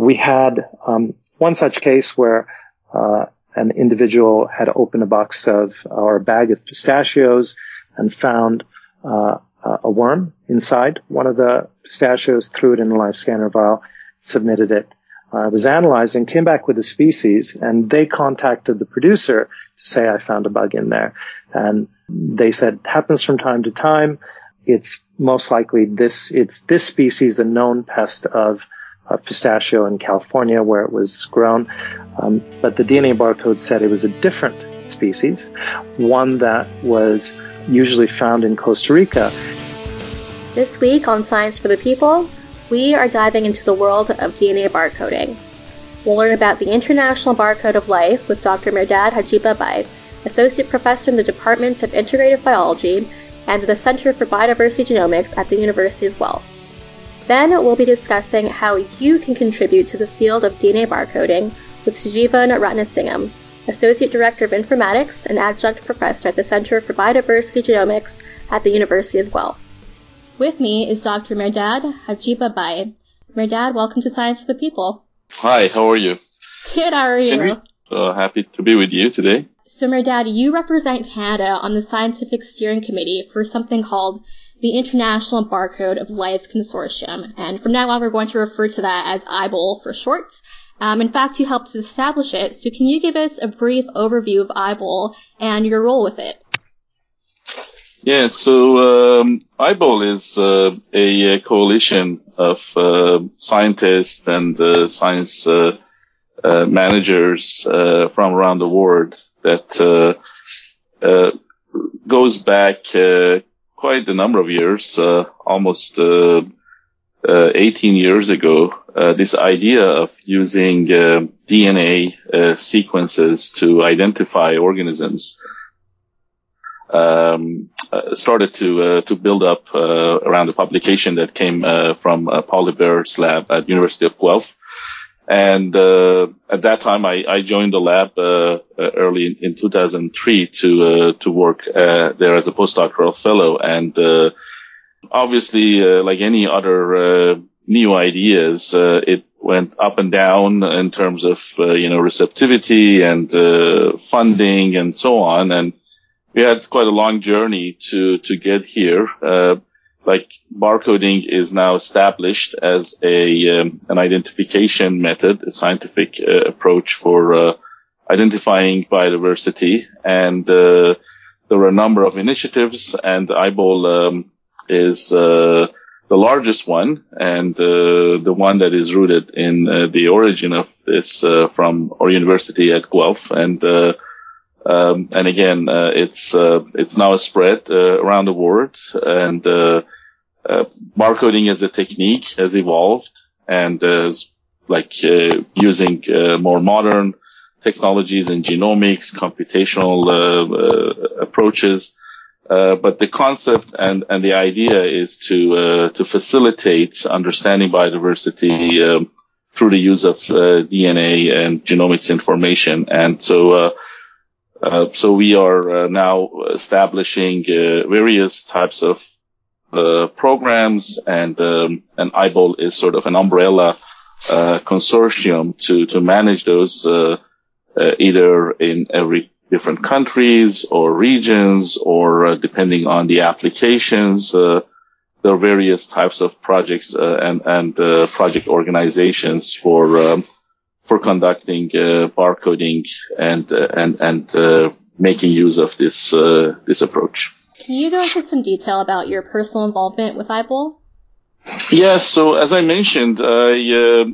we had um, one such case where uh, an individual had opened a box of or a bag of pistachios and found uh, a worm inside one of the pistachios, threw it in a LifeScanner vial, submitted it. I was analyzing, came back with a species, and they contacted the producer to say I found a bug in there. And they said happens from time to time. It's most likely this, it's this species, a known pest of, of pistachio in California where it was grown. Um, but the DNA barcode said it was a different species, one that was usually found in Costa Rica. This week on Science for the People, we are diving into the world of DNA barcoding. We'll learn about the International Barcode of Life with Dr. Mehrdad Hajibabaei, Associate Professor in the Department of Integrative Biology and the Center for Biodiversity Genomics at the University of Guelph. Then we'll be discussing how you can contribute to the field of DNA barcoding with Sujeevan Ratnasingham, Associate Director of Informatics and Adjunct Professor at the Center for Biodiversity Genomics at the University of Guelph. With me is Dr. Mehrdad Hajibabaei. Mehrdad, welcome to Science for the People. Hi, how are you? Good, how are you? Uh, happy to be with you today. So, Mehrdad, you represent Canada on the Scientific Steering Committee for something called the International Barcode of Life Consortium. And from now on, we're going to refer to that as IBOL for short. Um, in fact, you helped to establish it. So can you give us a brief overview of IBOL and your role with it? Yeah, so um, IBOL is uh, a, a, coalition of uh, scientists and uh, science uh, uh, managers uh, from around the world that goes back quite a number of years, almost 18 years ago. this idea of using DNA sequences to identify organisms um, uh, started to uh, to build up uh, around the publication that came uh, from uh, Paul Hebert's lab at University of Guelph. And uh, at that time, I, I joined the lab uh, uh, early in, in, 2003 to uh, to work there as a postdoctoral fellow. And obviously, like any other new ideas, it went up and down in terms of you know receptivity and funding and so on. And we had quite a long journey to to get here. Uh, like barcoding is now established as a um, an identification method, a scientific uh, approach for uh, identifying biodiversity, and uh, there are a number of initiatives, and IBOL um, is uh, the largest one. And uh, the one that is rooted in the origin of this from our university at Guelph. And um, and again, uh, it's uh, it's now spread uh, around the world, and uh, uh, barcoding as a technique has evolved, and is like uh, using more modern technologies in genomics, computational approaches. but the concept and, and the idea is to to facilitate understanding biodiversity um, through the use of DNA and genomics information, and so uh, so we are uh, now establishing uh, various types of uh, programs, and um, and IBOL is sort of an umbrella uh, consortium to to manage those either in every different countries or regions, or depending on the applications. there are various types of projects and and project organizations for um, for conducting uh, barcoding and uh, and and uh, making use of this this approach. Can you go into some detail about your personal involvement with IBOL? Yes. So as I mentioned, uh,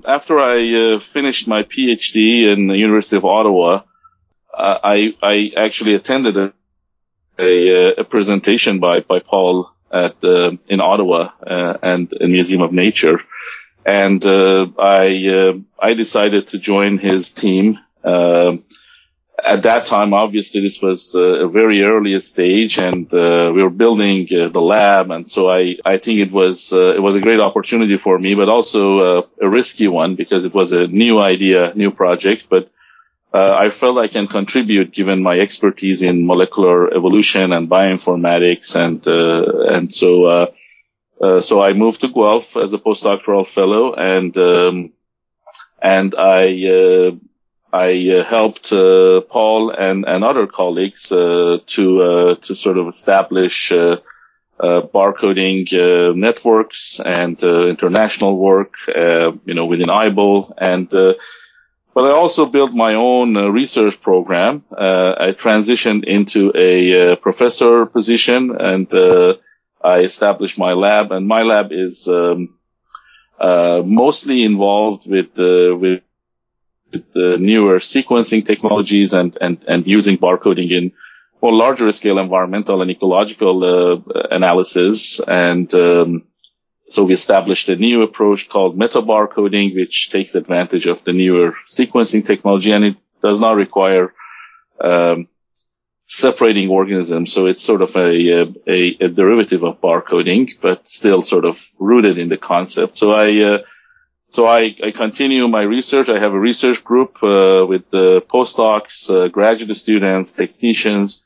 after I uh, finished my PhD in the University of Ottawa, uh, I, I actually attended a, a, a, presentation by, by Paul at in Ottawa and in Museum of Nature, and uh, I uh, I decided to join his team. Uh, at that time, obviously, this was a very early stage, and uh, we were building uh, the lab, and so I I think it was uh, it was a great opportunity for me, but also a risky one because it was a new idea, new project, but. I felt I can contribute given my expertise in molecular evolution and bioinformatics, and and so uh, so I moved to Guelph as a postdoctoral fellow. And, um, and I I uh, helped uh, Paul and and other colleagues uh, to to sort of establish. Uh, barcoding uh, networks and uh, international work, you know, within IBOL. And but I also built my own research program. I transitioned into a professor position, and I established my lab. And my lab is um, mostly involved with with the newer sequencing technologies and, and, and using barcoding in for larger scale environmental and ecological uh, analysis. And um, so we established a new approach called metabarcoding, which takes advantage of the newer sequencing technology, and it does not require um, separating organisms. So it's sort of a, a, a, derivative of barcoding, but still sort of rooted in the concept. So I uh, so I, I, continue my research. I have a research group uh, with uh, postdocs, uh, graduate students, technicians,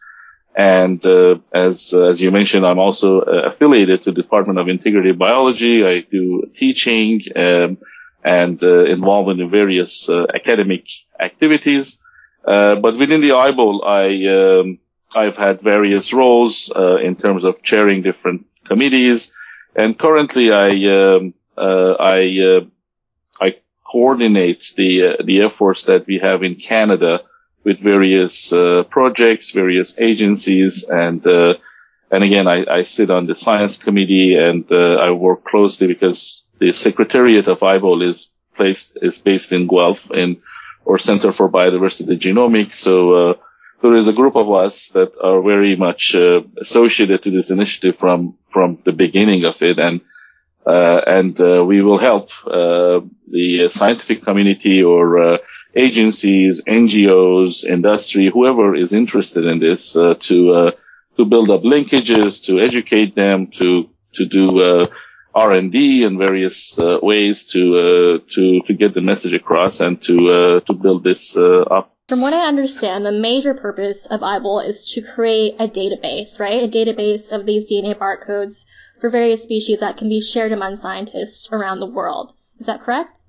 and uh, as as you mentioned, I'm also uh, affiliated to the Department of Integrative Biology. I do teaching um, and uh, involved in various academic activities. but within the IBOL, I um, I've had various roles in terms of chairing different committees, and currently I um, I I coordinate the the efforts that we have in Canada with various uh, projects, various agencies, and uh, and again, I, I, sit on the science committee and uh, I work closely because the secretariat of IBOL is placed is based in Guelph in our Center for Biodiversity Genomics. So uh, so there's a group of us that are very much uh, associated to this initiative from from the beginning of it, and uh, and we will help the scientific community or agencies, NGOs, industry, whoever is interested in this, uh, to uh, to build up linkages, to educate them, to to do uh, R and D in various uh, ways to uh, to to get the message across and to uh, to build this up. From what I understand, the major purpose of IBOL is to create a database, right? A database of these DNA barcodes for various species that can be shared among scientists around the world. Is that correct?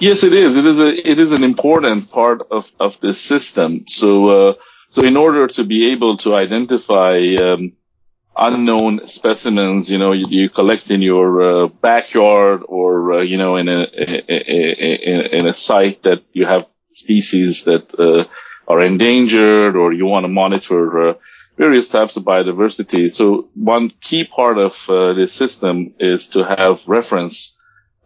Yes, it is. It is a it is an important part of of this system. So uh, so in order to be able to identify um, unknown specimens, you know, you, you collect in your uh, backyard or uh, you know in a, in, a site that you have species that uh, are endangered or you want to monitor uh, various types of biodiversity. So one key part of uh, this system is to have reference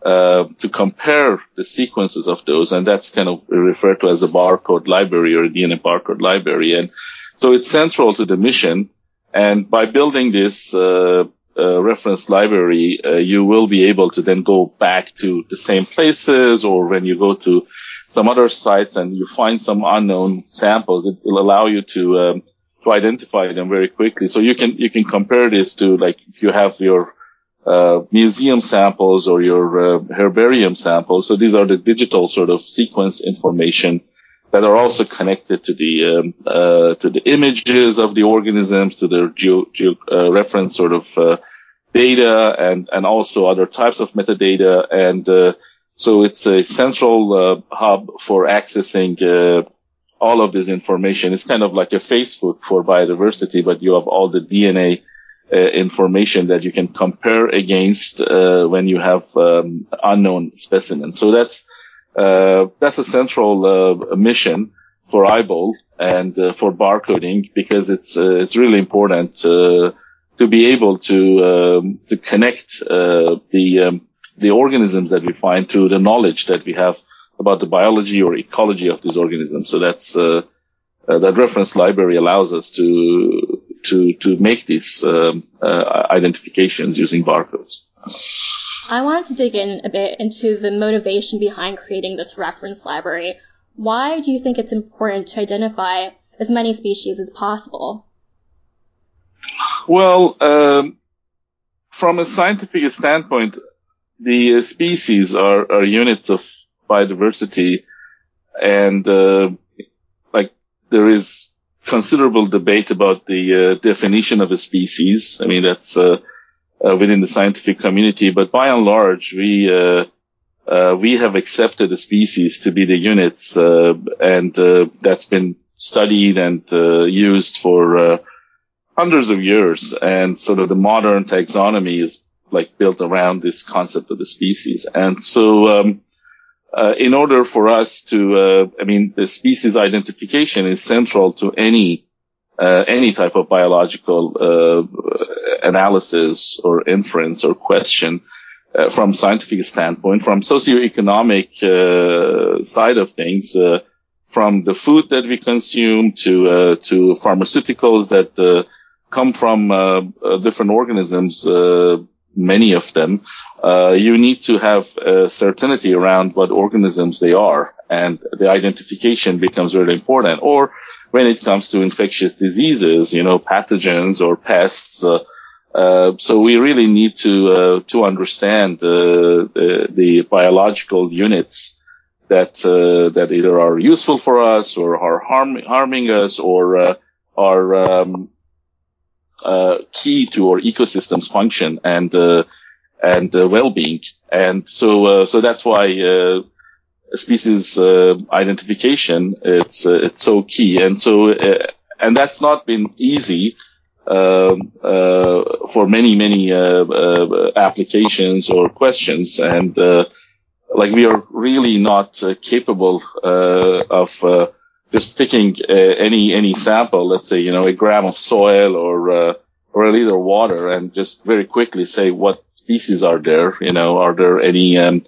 uh, to compare the sequences of those, and that's kind of referred to as a barcode library or a DNA barcode library. And so it's central to the mission. And by building this uh, uh, reference library, uh, you will be able to then go back to the same places, or when you go to some other sites and you find some unknown samples, it will allow you to um, to identify them very quickly. So you can you can compare this to like if you have your uh, museum samples or your uh, herbarium samples. So these are the digital sort of sequence information that are also connected to the um, uh, to the images of the organisms, to their geo, geo uh, reference sort of uh, data, and and also other types of metadata. And uh, so it's a central hub for accessing all of this information. It's kind of like a Facebook for biodiversity, but you have all the DNA uh, information that you can compare against uh, when you have um, unknown specimens. So that's uh, that's a central uh, mission for IBOL and uh, for barcoding because it's uh, it's really important to be able to um, to connect the um, the organisms that we find to the knowledge that we have about the biology or ecology of these organisms. So that's that reference library allows us to to to make these um, uh, identifications using barcodes. I wanted to dig in a bit into the motivation behind creating this reference library. Why do you think it's important to identify as many species as possible? Well, um, from a scientific standpoint, the species are, are units of biodiversity, and uh, like there is considerable debate about the uh, definition of a species. I mean, that's uh, uh, within the scientific community, but by and large, we uh, uh, we have accepted the species to be the units, and that's been studied and used for hundreds of years. And sort of the modern taxonomy is like built around this concept of the species. And so, um, uh, in order for us to, I mean, the species identification is central to any any type of biological analysis or inference or question uh, from scientific standpoint, from socioeconomic uh, side of things, uh, from the food that we consume to uh, to pharmaceuticals that uh, come from uh, different organisms, many of them, you need to have certainty around what organisms they are, and the identification becomes really important. Or when it comes to infectious diseases, you know, pathogens or pests. Uh, so we really need to uh, to understand uh, the, the, biological units that uh, that either are useful for us or are harm, harming us or uh, are um, Uh, key to our ecosystem's function and uh, and uh, well-being. And so so that's why species identification it's it's so key. And so and that's not been easy um, uh, for many, many uh, uh, applications or questions. And like we are really not capable of just picking any any sample, let's say, you know, a gram of soil or or a liter of water and just very quickly say what species are there, you know, are there any um,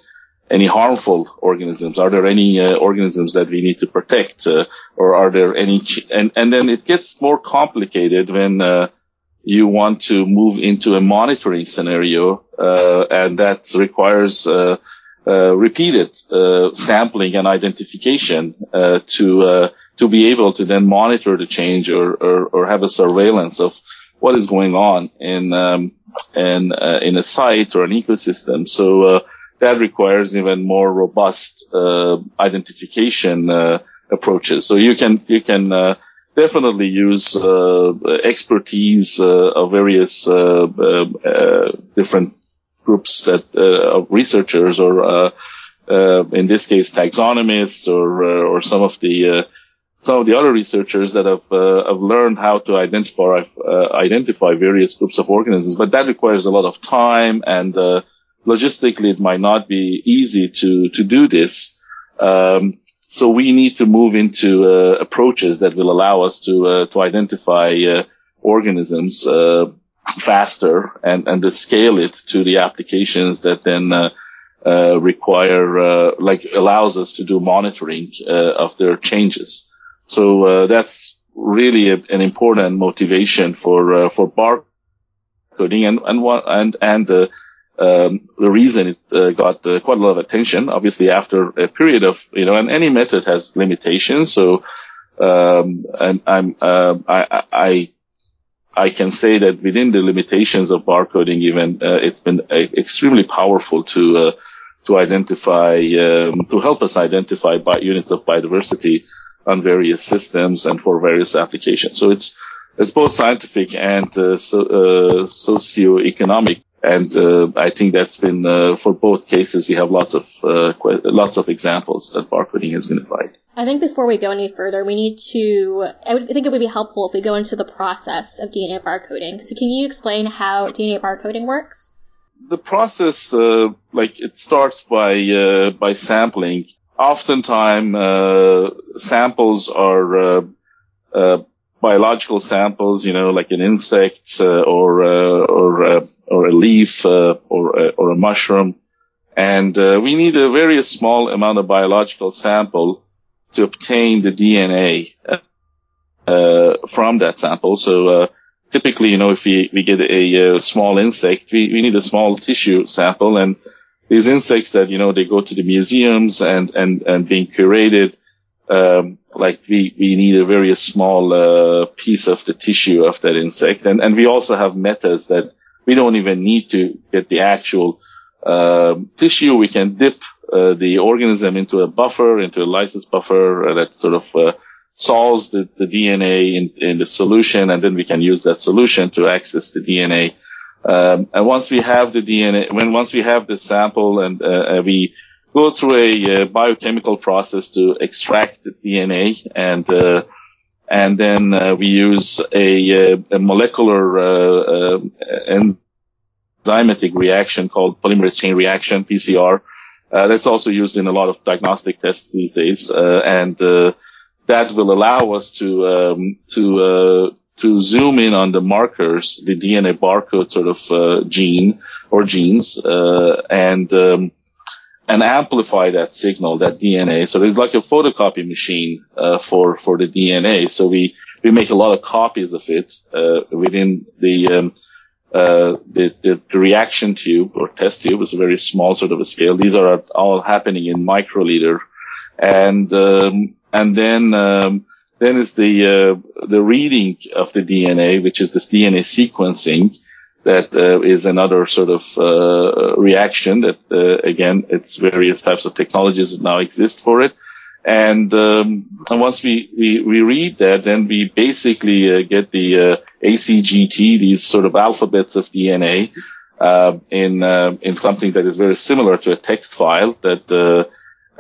any harmful organisms? Are there any uh, organisms that we need to protect, uh, or are there any? Ch- and and then it gets more complicated when uh, you want to move into a monitoring scenario, uh, and that requires uh, uh, Uh, repeated uh, sampling and identification uh, to to be able to then monitor the change or, or, or have a surveillance of what is going on in um, in uh, in a site or an ecosystem. So uh, that requires even more robust uh, identification approaches. So you can you can definitely use expertise of various different groups that of researchers or in this case taxonomists or or some of the some of the other researchers that have uh, have learned how to identify uh, identify various groups of organisms, but that requires a lot of time and uh, logistically it might not be easy to to do this. Um, so we need to move into uh, approaches that will allow us to uh, to identify uh, organisms faster and and to scale it to the applications that then require like allows us to do monitoring of their changes. So uh, that's really a, an important motivation for uh, for barcoding, and and and and uh, um, the reason it uh, got uh, quite a lot of attention, obviously after a period of you know, and any method has limitations. So um, and I'm uh, I, I I can say that within the limitations of barcoding, even it's been extremely powerful to to identify um, to help us identify units of biodiversity on various systems and for various applications. So it's it's both scientific and uh, so, uh, socio-economic. And uh, I think that's been uh, for both cases. We have lots of uh, lots of examples that barcoding has been applied. I think before we go any further, we need to. I, would, I think it would be helpful if we go into the process of DNA barcoding. So, can you explain how DNA barcoding works? The process, uh, like it starts by by sampling oftentimes uh, samples are uh, uh, biological samples, you know, like an insect uh, or uh, or uh, or a leaf or or a mushroom, and we need a very small amount of biological sample to obtain the DNA from that sample. So typically, you know, if we, we get a, a small insect, we, we need a small tissue sample and these insects that, you know, they go to the museums and, and, and being curated. Um, like we, we need a very small, uh, piece of the tissue of that insect. And, and we also have methods that we don't even need to get the actual, uh, tissue. We can dip, uh, the organism into a buffer, into a lysis buffer that sort of, uh, solves the, the DNA in, in the solution. And then we can use that solution to access the DNA um, and once we have the DNA, when once we have the sample and uh, uh, we go through a, biochemical process to extract this DNA and and then uh, we use a, a molecular uh, uh, enzymatic reaction called polymerase chain reaction (PCR). that's also used in a lot of diagnostic tests these days, and that will allow us to um, to to zoom in on the markers, the DNA barcode sort of uh, gene or genes, uh, and um, and amplify that signal, that DNA. So there's like a photocopy machine uh, for for the DNA. So we we make a lot of copies of it uh, within the, um, uh, the, the reaction tube or test tube. It's a very small sort of a scale. These are all happening in microliter, and um, and then um, then is the uh, the reading of the DNA, which is this DNA sequencing that uh, is another sort of uh, reaction that uh, again it's various types of technologies that now exist for it. And um, and once we, we we read that then we basically uh, get the uh, ACGT these sort of alphabets of DNA uh, in in something that is very similar to a text file that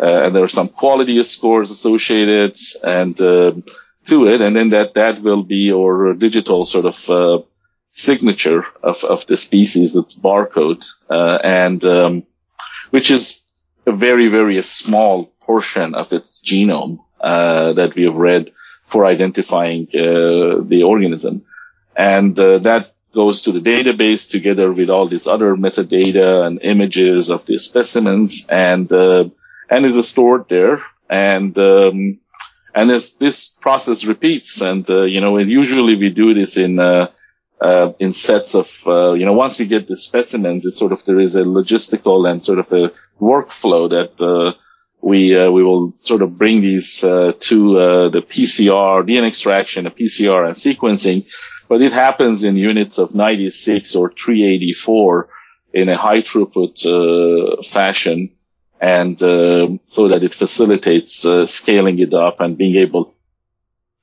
and there are some quality scores associated and to it. And then that that will be our digital sort of signature of, of the species, the barcode, uh, and um, which is a very, very small portion of its genome uh, that we have read for identifying uh, the organism. And uh, that goes to the database together with all these other metadata and images of the specimens and uh, and is stored there. And um, and this this process repeats. And uh, you know, and usually we do this in uh, in sets of, uh, you know, once we get the specimens, it's sort of, there is a logistical and sort of a workflow that, uh, we, uh, we will sort of bring these, uh, to, uh, the PCR, DNA extraction, the PCR and sequencing, but it happens in units of 96 or 384 in a high throughput, fashion. And, so that it facilitates, scaling it up and being able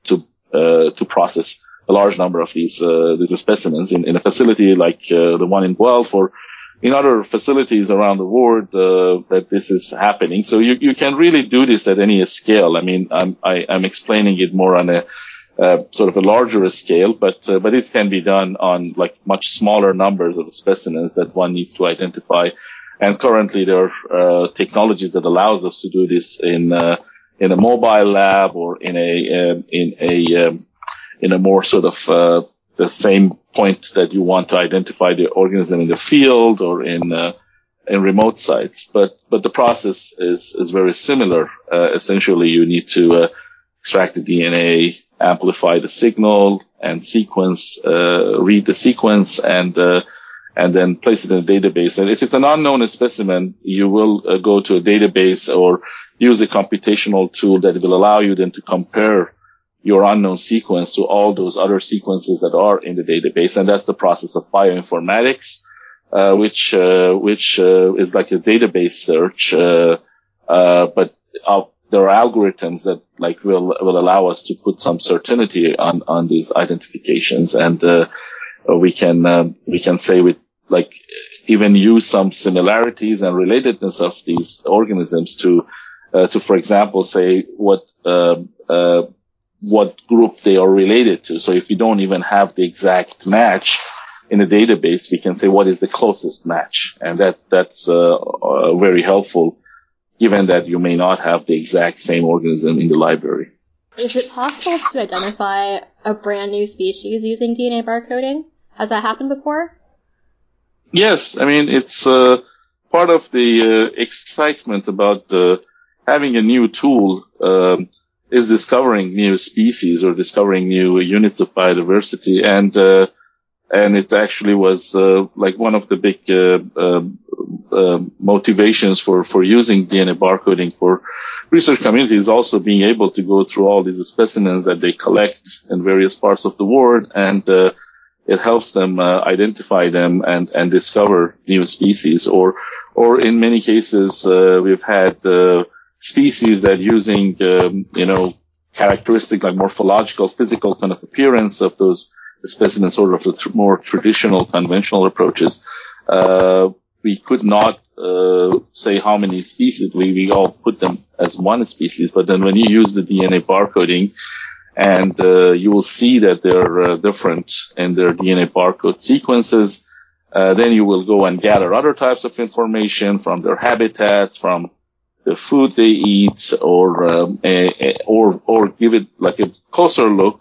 to, to process a large number of these uh, these specimens in, in a facility like uh, the one in Guelph or in other facilities around the world uh, that this is happening. So you, you can really do this at any scale. I mean, I'm I, am i am explaining it more on a uh, sort of a larger scale, but uh, but it can be done on like much smaller numbers of specimens that one needs to identify. And currently, there are uh, technologies that allows us to do this in in a mobile lab or in a in a um, in a more sort of uh, the same point that you want to identify the organism in the field or in uh, in remote sites. But but the process is is very similar. Uh, essentially, you need to uh, extract the DNA, amplify the signal, and sequence, uh, read the sequence, and uh, and then place it in a database. And if it's an unknown specimen, you will go to a database or use a computational tool that will allow you then to compare your unknown sequence to all those other sequences that are in the database. And that's the process of bioinformatics, uh, which, uh, which, uh, is like a database search, uh, uh, but there are algorithms that like will, will allow us to put some certainty on, on these identifications. And, uh, we can, we can say with like even use some similarities and relatedness of these organisms to, to, for example, say what, what group they are related to. So if we don't even have the exact match in a database, we can say what is the closest match. And that, that's uh, uh, very helpful given that you may not have the exact same organism in the library. Is it possible to identify a brand new species using DNA barcoding? Has that happened before? Yes. I mean, it's uh, part of the uh, excitement about uh, having a new tool. Um, is discovering new species or discovering new units of biodiversity. And, uh, and it actually was, uh, like one of the big, uh, um, uh, motivations for, for using DNA barcoding for research communities also being able to go through all these specimens that they collect in various parts of the world and, uh, it helps them uh, identify them and, and discover new species or, or in many cases, we've had, species that using, um, you know, characteristic like morphological, physical kind of appearance of those specimens, sort of the more traditional, conventional approaches. Uh, we could not uh, say how many species. We, we all put them as one species, but then when you use the DNA barcoding, and uh, you will see that they're uh, different in their DNA barcode sequences. Uh, then you will go and gather other types of information from their habitats, from the food they eat, or um, a, a, or or give it like a closer look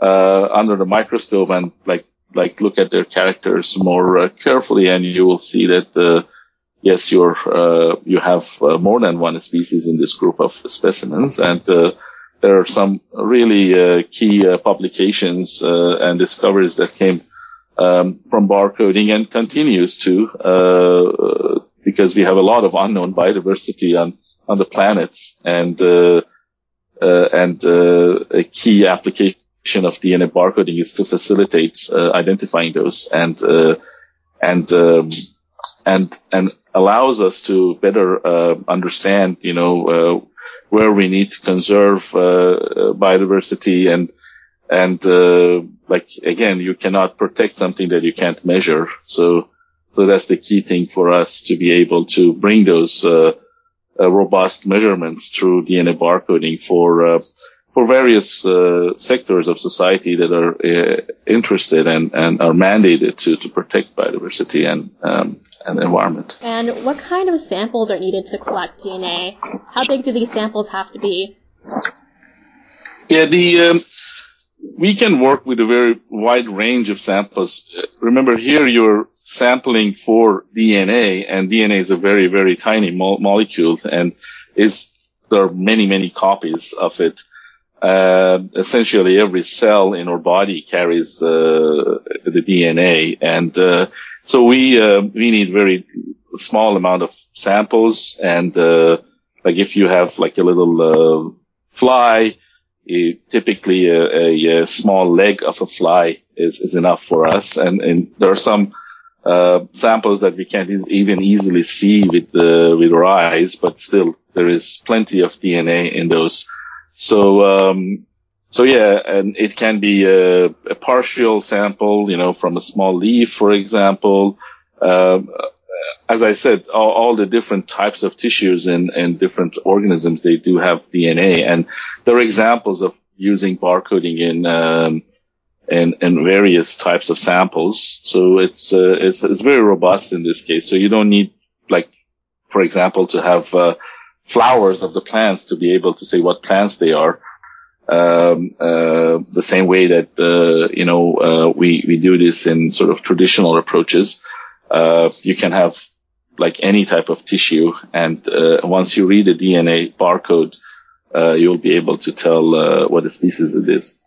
uh, under the microscope and like like look at their characters more uh, carefully, and you will see that uh, yes, you're you have more than one species in this group of specimens, and there are some really uh, key uh, publications uh, and discoveries that came um, from barcoding and continues to uh, because we have a lot of unknown biodiversity on on the planet and uh, uh, and a key application of DNA barcoding is to facilitate identifying those and and um, and and allows us to better understand you know where we need to conserve uh, uh, biodiversity and and uh, like again, you cannot protect something that you can't measure. So so that's the key thing for us to be able to bring those uh, uh, robust measurements through DNA barcoding for uh, for various sectors of society that are interested and, and are mandated to to protect biodiversity and um, and environment. And what kind of samples are needed to collect DNA? How big do these samples have to be? Yeah, the um, we can work with a very wide range of samples. Remember, here you're sampling for DNA, and DNA is a very very tiny mo- molecule, and is there are many many copies of it. Uh, essentially, every cell in our body carries uh, the DNA, and uh, so we uh, we need very small amount of samples, and uh, like if you have like a little uh, fly, typically a, a, small leg of a fly is, is enough for us. And, and there are some uh, samples that we can't even easily see with the with our eyes, but still there is plenty of DNA in those. So um, so yeah, and it can be a, a, partial sample, you know, from a small leaf, for example. Um, as I said, all, all, the different types of tissues and, and different organisms, they do have DNA. And there are examples of using barcoding in, um, various types of samples. So it's, uh, it's, it's very robust in this case. So you don't need, like, for example, to have, uh, flowers of the plants to be able to say what plants they are um, uh, the same way that uh, you know uh, we we do this in sort of traditional approaches. Uh, you can have like any type of tissue, and uh, once you read the DNA barcode, uh, you'll be able to tell what the species it is.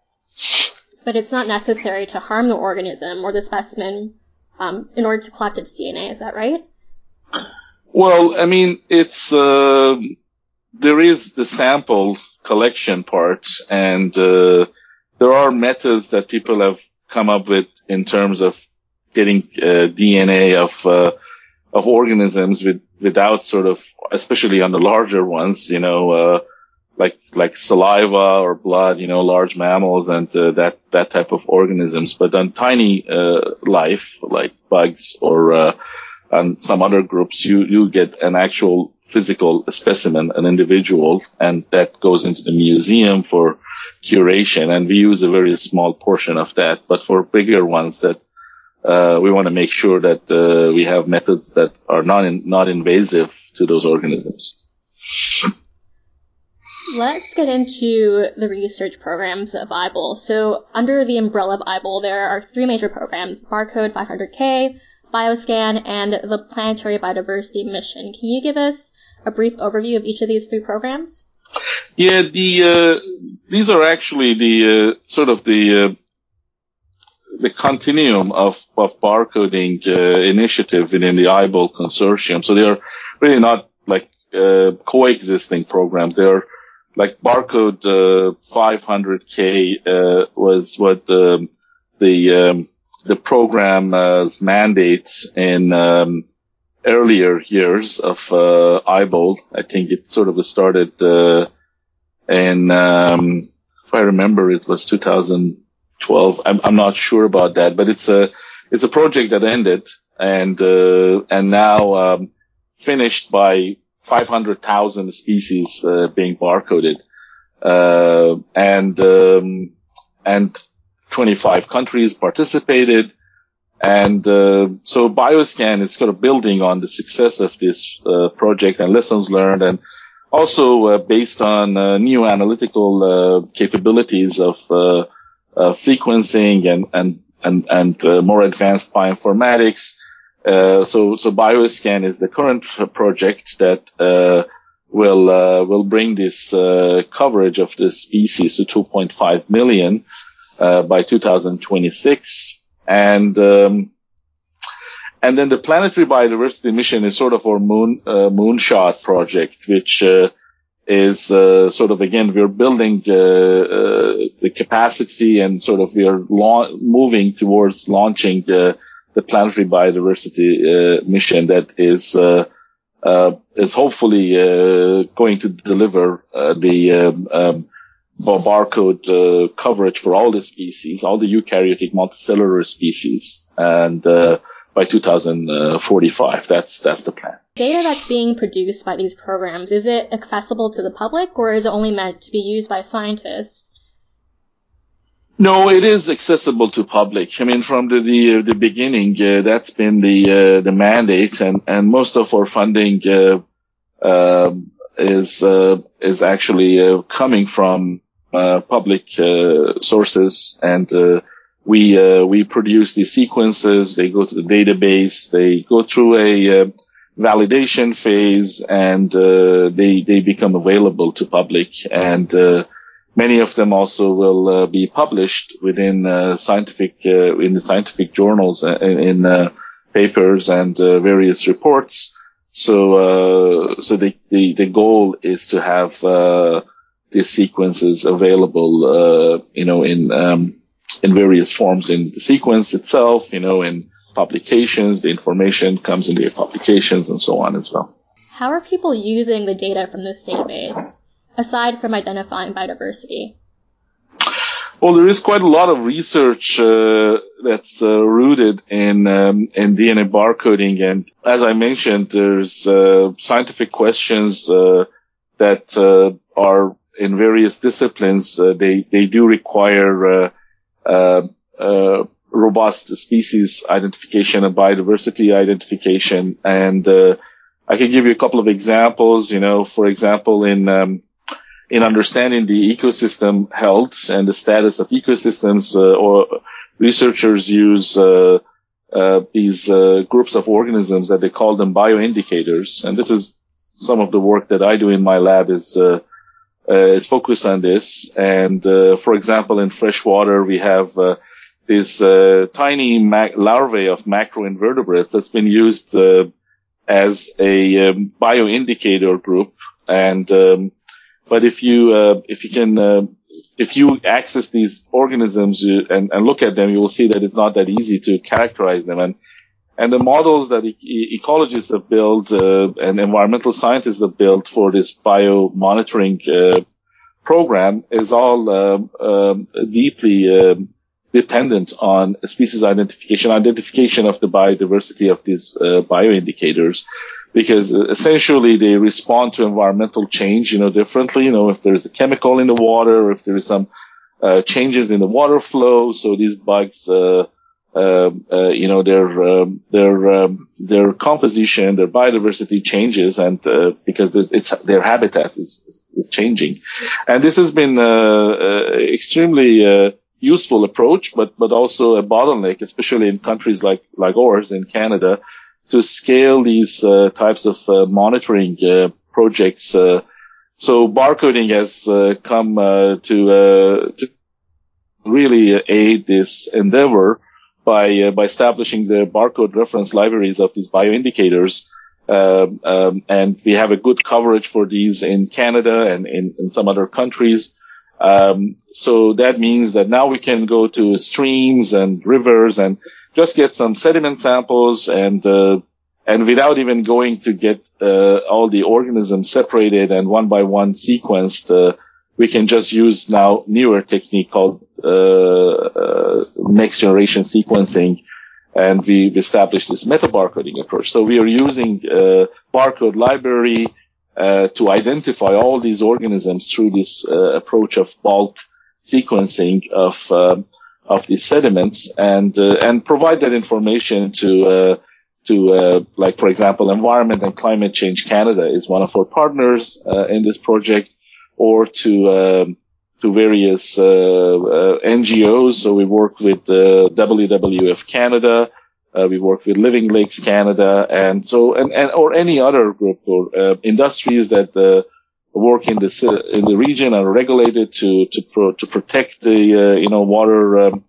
But it's not necessary to harm the organism or the specimen um, in order to collect its DNA. Is that right? Well, I mean, it's there is the sample collection part. And uh, there are methods that people have come up with in terms of getting uh, DNA of uh, of organisms with, without sort of, especially on the larger ones, you know, uh, like like saliva or blood, you know, large mammals and uh, that that type of organisms. But on tiny uh, life, like bugs or and some other groups, you you get an actual physical specimen, an individual, and that goes into the museum for curation. And we use a very small portion of that. But for bigger ones that uh, we want to make sure that uh, we have methods that are not in, not invasive to those organisms. Let's get into the research programs of IBOL. So under the umbrella of IBOL, there are three major programs, Barcode 500K, Bioscan, and the Planetary Biodiversity Mission. Can you give us a brief overview of each of these three programs? Yeah, the uh, these are actually the uh, sort of the uh, the continuum of of barcoding uh, initiative within the IBOL consortium. So they are really not like uh, coexisting programs. They are like barcode 500k uh, was what the the um, the program's mandate in um, earlier years of uh, IBOL. I think it sort of started uh, in, um, if I remember, it was 2012. I'm, I'm not sure about that, but it's a it's a project that ended and uh, and now um, finished by 500,000 species uh, being barcoded, uh, and um, and 25 countries participated. And uh, so Bioscan is sort of building on the success of this uh, project and lessons learned, and also uh, based on new analytical capabilities of, of sequencing and and and, and uh, more advanced bioinformatics. Uh, so so Bioscan is the current project that will will bring this coverage of the species to 2.5 million by 2026 and um, and then the planetary biodiversity mission is sort of our moon uh, moonshot project, which uh, is uh, sort of again we're building uh, uh, the capacity and sort of we are la- moving towards launching the the planetary biodiversity uh, mission that is is hopefully going to deliver the um, um, barcode uh, coverage for all the species, all the eukaryotic multicellular species, and uh, by 2045. That's that's the plan. Data that's being produced by these programs is it accessible to the public, or is it only meant to be used by scientists? No, it is accessible to public. I mean, from the the, the beginning, uh, that's been the uh, the mandate, and and most of our funding uh, um, is uh, is actually coming from uh, public uh, sources, and uh, we we produce these sequences. They go to the database. They go through a validation phase, and they they become available to public and many of them also will uh, be published within uh, scientific uh, in the scientific journals in, papers and various reports. So so the, the, the goal is to have these sequences available, uh, you know, in, um, in various forms in the sequence itself, you know, in publications, the information comes in the publications and so on as well. How are people using the data from this database, aside from identifying biodiversity? Well, there is quite a lot of research uh, that's uh, rooted in um, in DNA barcoding, and as I mentioned, there's uh, scientific questions uh, that uh, are in various disciplines, uh, they they do require robust species identification and biodiversity identification. And uh, I can give you a couple of examples. You know, for example, in um, in understanding the ecosystem health and the status of ecosystems, or researchers use these groups of organisms that they call them bioindicators. And this is some of the work that I do in my lab is uh, uh, is focused on this. And uh, for example, in freshwater, we have uh, these tiny mac- larvae of macroinvertebrates that's been used as a um, bioindicator group. And um, but if you if you can if you access these organisms and, and, look at them, you will see that it's not that easy to characterize them. And and the models that e- ecologists have built uh, and environmental scientists have built for this bio monitoring uh, program is all um, um, deeply um, dependent on species identification, identification of the biodiversity of these uh, bioindicators, because essentially they respond to environmental change, you know, differently. You know, if there's a chemical in the water, if there is some uh, changes in the water flow, so these bugs uh, uh, uh, you know, their um, their um, their composition, their biodiversity changes, and uh, because it's their habitat is, is, changing, and this has been a extremely useful approach, but but also a bottleneck, especially in countries like like ours in Canada, to scale these uh, types of uh, monitoring uh, projects. so barcoding has come to, to really aid this endeavor by uh, by establishing the barcode reference libraries of these bioindicators. Um, um, and we have a good coverage for these in Canada and in, in some other countries. Um, so that means that now we can go to streams and rivers and just get some sediment samples and uh, and without even going to get uh, all the organisms separated and one by one sequenced, uh, we can just use now newer technique called uh, uh, next generation sequencing and we've established this meta barcoding approach. So we are using uh, barcode library uh, to identify all these organisms through this uh, approach of bulk sequencing of um, of these sediments and uh, and provide that information to uh, to uh, like for example environment and climate change canada is one of our partners in this project or to um, to various uh, uh, NGOs. So we work with uh, WWF Canada. we work with Living Lakes Canada, and so and, and or any other group or industries that work in the in the region are regulated to to pro, to protect the you know water um,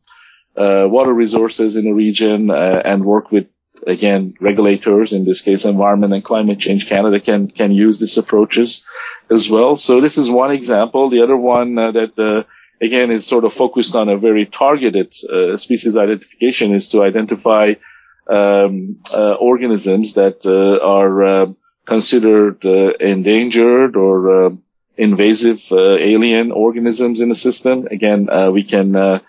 water resources in the region and work with again, regulators, in this case, Environment and Climate Change Canada can, can use these approaches as well. So this is one example. The other one uh, that, uh, again, is sort of focused on a very targeted uh, species identification is to identify um, uh, organisms that uh, are uh, considered endangered or invasive alien organisms in the system. Again, we can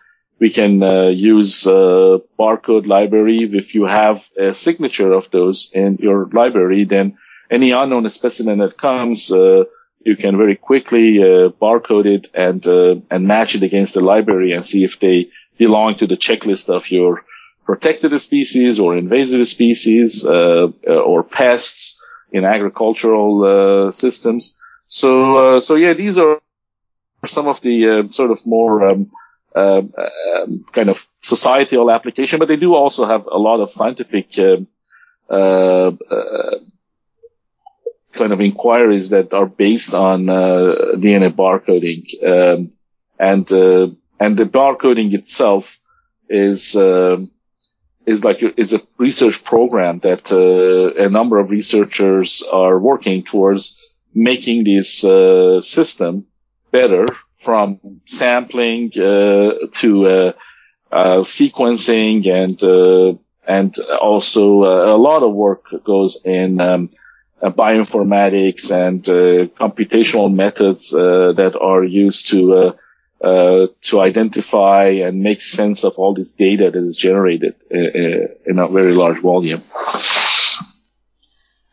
we can uh, use barcode library. If you have a signature of those in your library, then any unknown specimen that comes, uh, you can very quickly uh, barcode it and uh, and match it against the library and see if they belong to the checklist of your protected species or invasive species uh, or pests in agricultural systems. So so yeah, these are some of the sort of more um, um, um, kind of societal application, but they do also have a lot of scientific um, uh, uh, kind of inquiries that are based on uh, DNA barcoding, um, and uh, and the barcoding itself is um, is like is a research program that uh, a number of researchers are working towards making this uh, system better from sampling uh, to uh, uh, sequencing and and also a lot of work goes in um, bioinformatics and computational methods that are used to uh, to identify and make sense of all this data that is generated in, in a very large volume.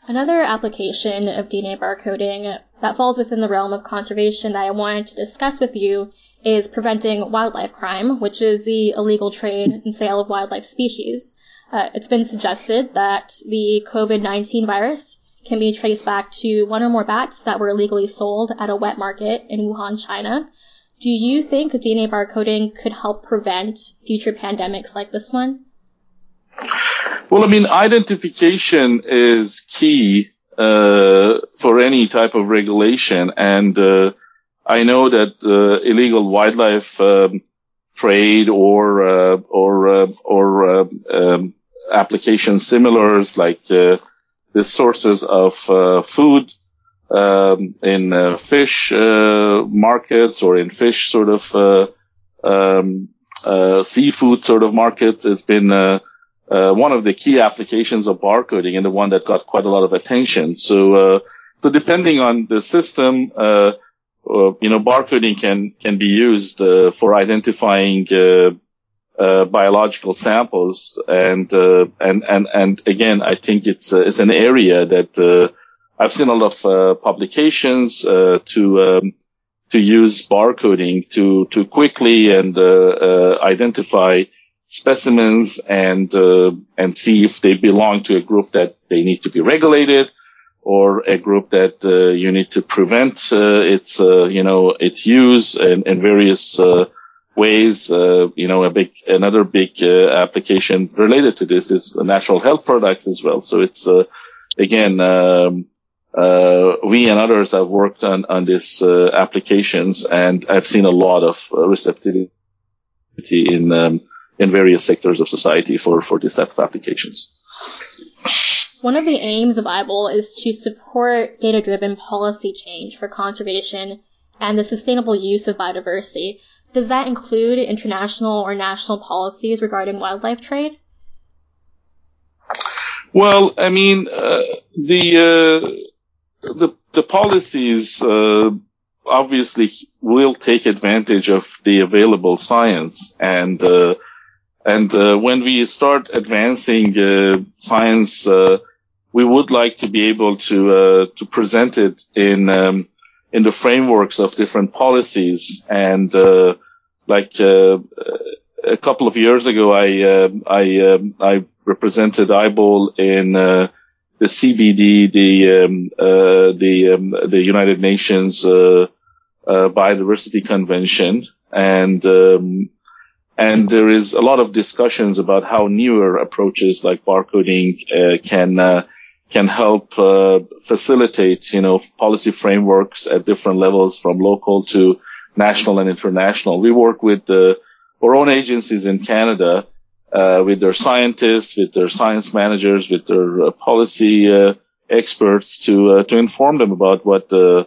Another application of DNA barcoding that falls within the realm of conservation that I wanted to discuss with you is preventing wildlife crime, which is the illegal trade and sale of wildlife species. Uh, it's been suggested that the COVID-19 virus can be traced back to one or more bats that were illegally sold at a wet market in Wuhan, China. Do you think DNA barcoding could help prevent future pandemics like this one? Well, I mean, identification is key uh, for any type of regulation, and uh, I know that uh, illegal wildlife um, trade or uh, or uh, or um, applications similars like the sources of food um, in fish markets or in fish sort of um, seafood sort of markets It's been uh, one of the key applications of barcoding and the one that got quite a lot of attention. So, uh, so depending on the system, uh, uh you know, barcoding can, can be used, uh, for identifying, uh, biological samples. And, and, and, and again, I think it's, it's an area that, I've seen a lot of, publications, to, um, to use barcoding to, to quickly and, identify specimens and uh, and see if they belong to a group that they need to be regulated or a group that uh, you need to prevent uh, its uh, you know its use in, various uh, ways. Uh, you know, a big another big application related to this is natural health products as well. So it's again. Um, we and others have worked on, on these applications and I've seen a lot of receptivity in um, in various sectors of society for, for this type of applications. One of the aims of IBOL is to support data-driven policy change for conservation and the sustainable use of biodiversity. Does that include international or national policies regarding wildlife trade? Well, I mean, uh, the, uh, the, the policies, uh, obviously will take advantage of the available science and, uh, And when we start advancing science, we would like to be able to to present it in um, in the frameworks of different policies. And like a couple of years ago, I uh, I um, I represented IBOL in uh, the CBD, the um, uh, the um, the United Nations uh, uh, Biodiversity Convention, and um, and there is a lot of discussions about how newer approaches like barcoding uh, can can help facilitate you know policy frameworks at different levels from local to national and international. We work with the our own agencies in Canada, uh, with their scientists, with their science managers, with their uh, policy uh, experts to uh, to inform them about what the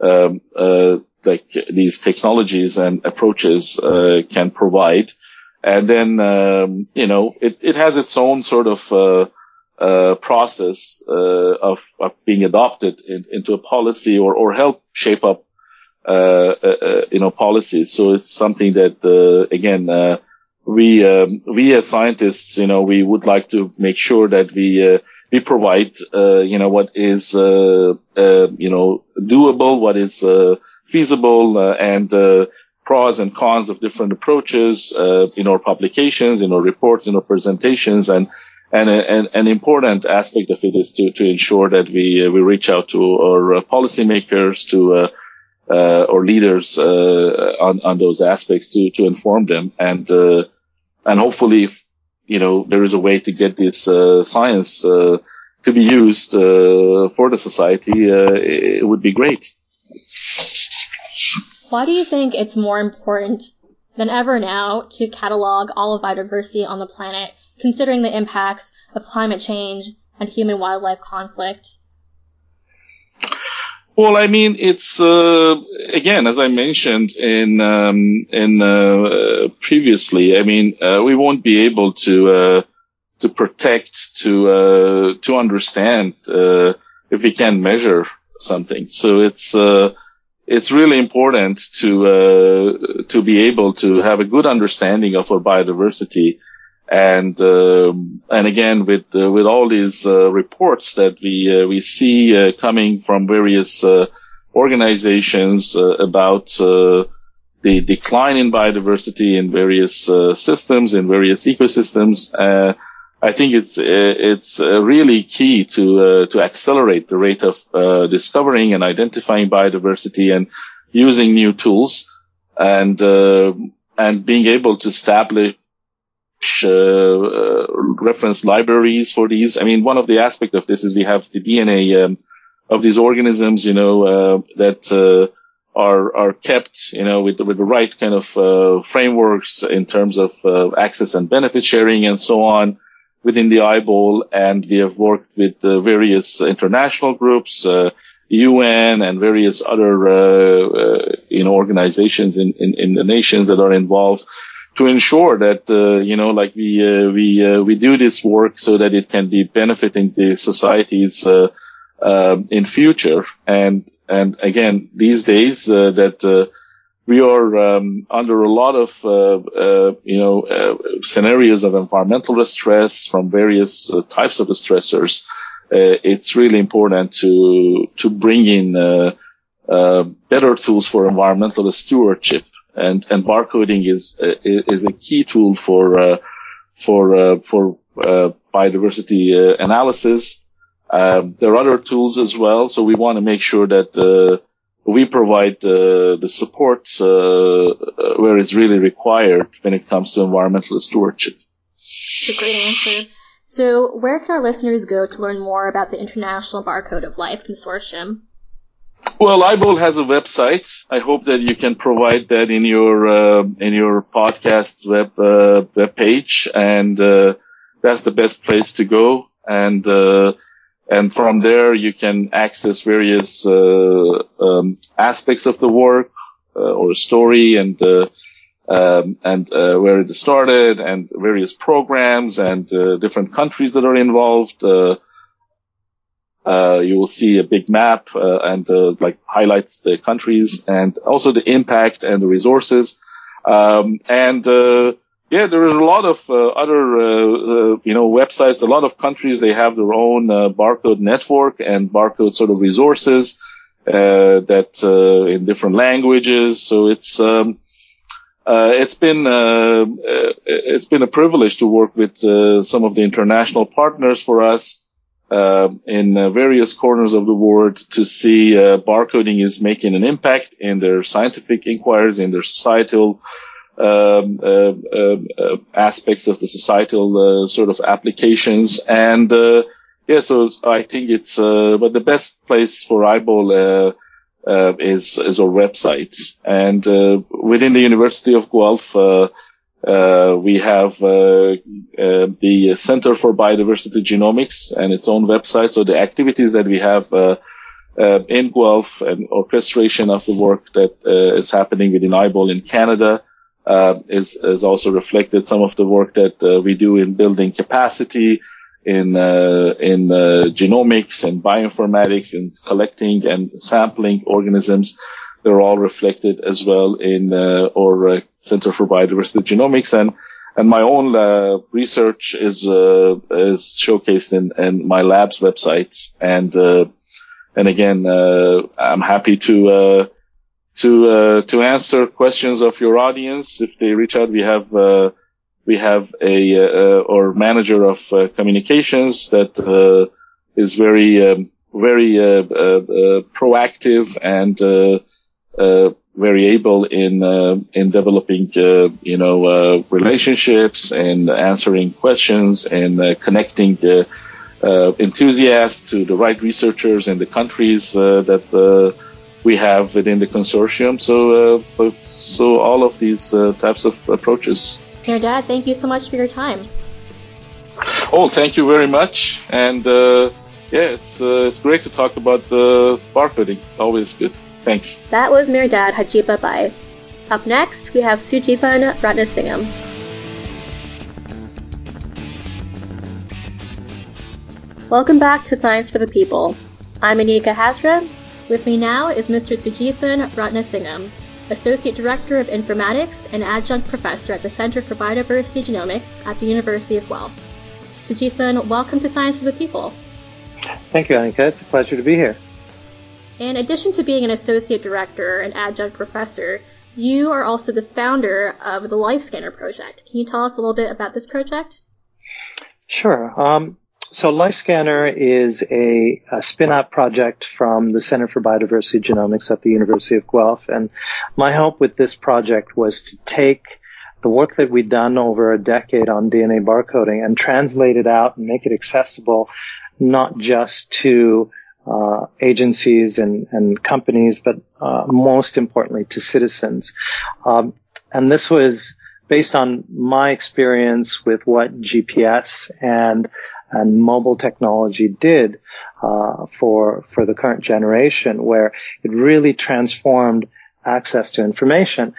um, uh, like these technologies and approaches uh, can provide, and then um, you know it, it has its own sort of process of, of being adopted in, into a policy or or help shape up uh, uh, uh, you know, policies. So it's something that, again, we, um, we as scientists, you know, we would like to make sure that we, we provide, you know, what is, you know, doable, what is, feasible, and, pros and cons of different approaches uh, in our publications, in our reports, in our presentations, and and an, an important aspect of it is to to ensure that we uh, we reach out to our policymakers, to uh, uh, or leaders uh, on on those aspects to to inform them. And uh, and hopefully if, you know there is a way to get this uh, science uh, to be used uh, for the society it would be great why do you think it's more important than ever now to catalog all of biodiversity on the planet considering the impacts of climate change and human wildlife conflict well, I mean, it's uh, again, as I mentioned in um, in uh, previously. I mean, uh, we won't be able to uh, to protect, to uh, to understand uh, if we can't measure something. So it's it's really important to to be able to have a good understanding of our biodiversity and um, and again with uh, with all these uh, reports that we uh, we see uh, coming from various uh, organizations uh, about the decline in biodiversity in various systems in various ecosystems I think it's eh, it's eh, really key to eh, to accelerate the rate of discovering and identifying biodiversity and using new tools and and being able to establish uh, reference libraries for these. I mean, one of the aspects of this is we have the DNA um, of these organisms, you know, uh, that are are kept, you know, with with the right kind of frameworks in terms of access and benefit sharing and so on within the IBOL And we have worked with various international groups. UN and various other, you know, organizations in, in, in the nations that are involved to ensure that uh, you know like we uh, we uh, we do this work so that it can be benefiting the societies uh, in future and and again these days uh, that uh, we are um, under a lot of you know scenarios of environmental distress from various types of stressors it's really important to to bring in better tools for environmental stewardship and and barcoding is uh, is a key tool for uh, for uh, for biodiversity analysis. Um, there are other tools as well, so we want to make sure that we provide the support where it's really required when it comes to environmental stewardship. It's a great answer. So, where can our listeners go to learn more about the International Barcode of Life Consortium? Well, IBOL has a website. I hope that you can provide that in your uh, in your podcast web uh, web page, and uh, that's the best place to go. And uh, and from there you can access various uh, um, aspects of the work uh, or story and um, and where it started and various programs and different countries that are involved. Uh, you will see a big map uh, and uh, like highlights the countries and also the impact and the resources. Um, and yeah, there are a lot of uh, other, uh, uh, you know, websites. A lot of countries they have their own uh, barcode network and barcode sort of resources uh, that uh, in different languages. So it's um, it's been it's been a privilege to work with some of the international partners for us. in various corners of the world to see barcoding is making an impact in their scientific inquiries, in their societal um, uh, uh, uh, aspects of the societal sort of applications. And yeah, so I think it's but the best place for IBOL uh, is is our website. And uh, within the University of Guelph, uh, we have the Center for Biodiversity Genomics and its own website. So the activities that we have in Guelph and orchestration of the work that is happening within IBOL in Canada uh, is, is also reflected some of the work that uh, we do in building capacity in uh, in uh, genomics and bioinformatics and collecting and sampling organisms. They're all reflected as well in uh, our uh, Center for Biodiversity Genomics and and my own research is is showcased in, in my lab's websites and and again I'm happy to to uh, to answer questions of your audience. If they reach out, we have uh, we have a uh, or manager of uh, communications that uh, is very um, very uh, proactive and very able in in developing you know relationships and answering questions and connecting. enthusiasts to the right researchers in the countries that we have within the consortium. So, uh, so, so all of these uh, types of approaches. Mehrdad, thank you so much for your time. Oh, thank you very much. And uh, yeah, it's uh, it's great to talk about the barcoding. It's always good. Thanks. That was Mehrdad Hajibabaei. Up next, we have Sujeevan Ratnasingham. Welcome back to Science for the People. I'm Anika Hazra, with me now is Mr. Sujeevan Ratnasingham, Associate Director of Informatics and Adjunct Professor at the Center for Biodiversity Genomics at the University of Guelph. Sujeevan, welcome to Science for the People. Thank you, Anika. It's a pleasure to be here. In addition to being an Associate Director and Adjunct Professor, you are also the founder of the LifeScanner project. Can you tell us a little bit about this project? Sure. Um, so LifeScanner is a, a spin-out project from the Center for Biodiversity Genomics at the University of Guelph. And my hope with this project was to take the work that we'd done over a decade on DNA barcoding and translate it out and make it accessible not just to uh, agencies and, and, companies, but uh, most importantly to citizens. Um, and this was based on my experience with what GPS and and mobile technology did uh, for for the current generation, where it really transformed access to information.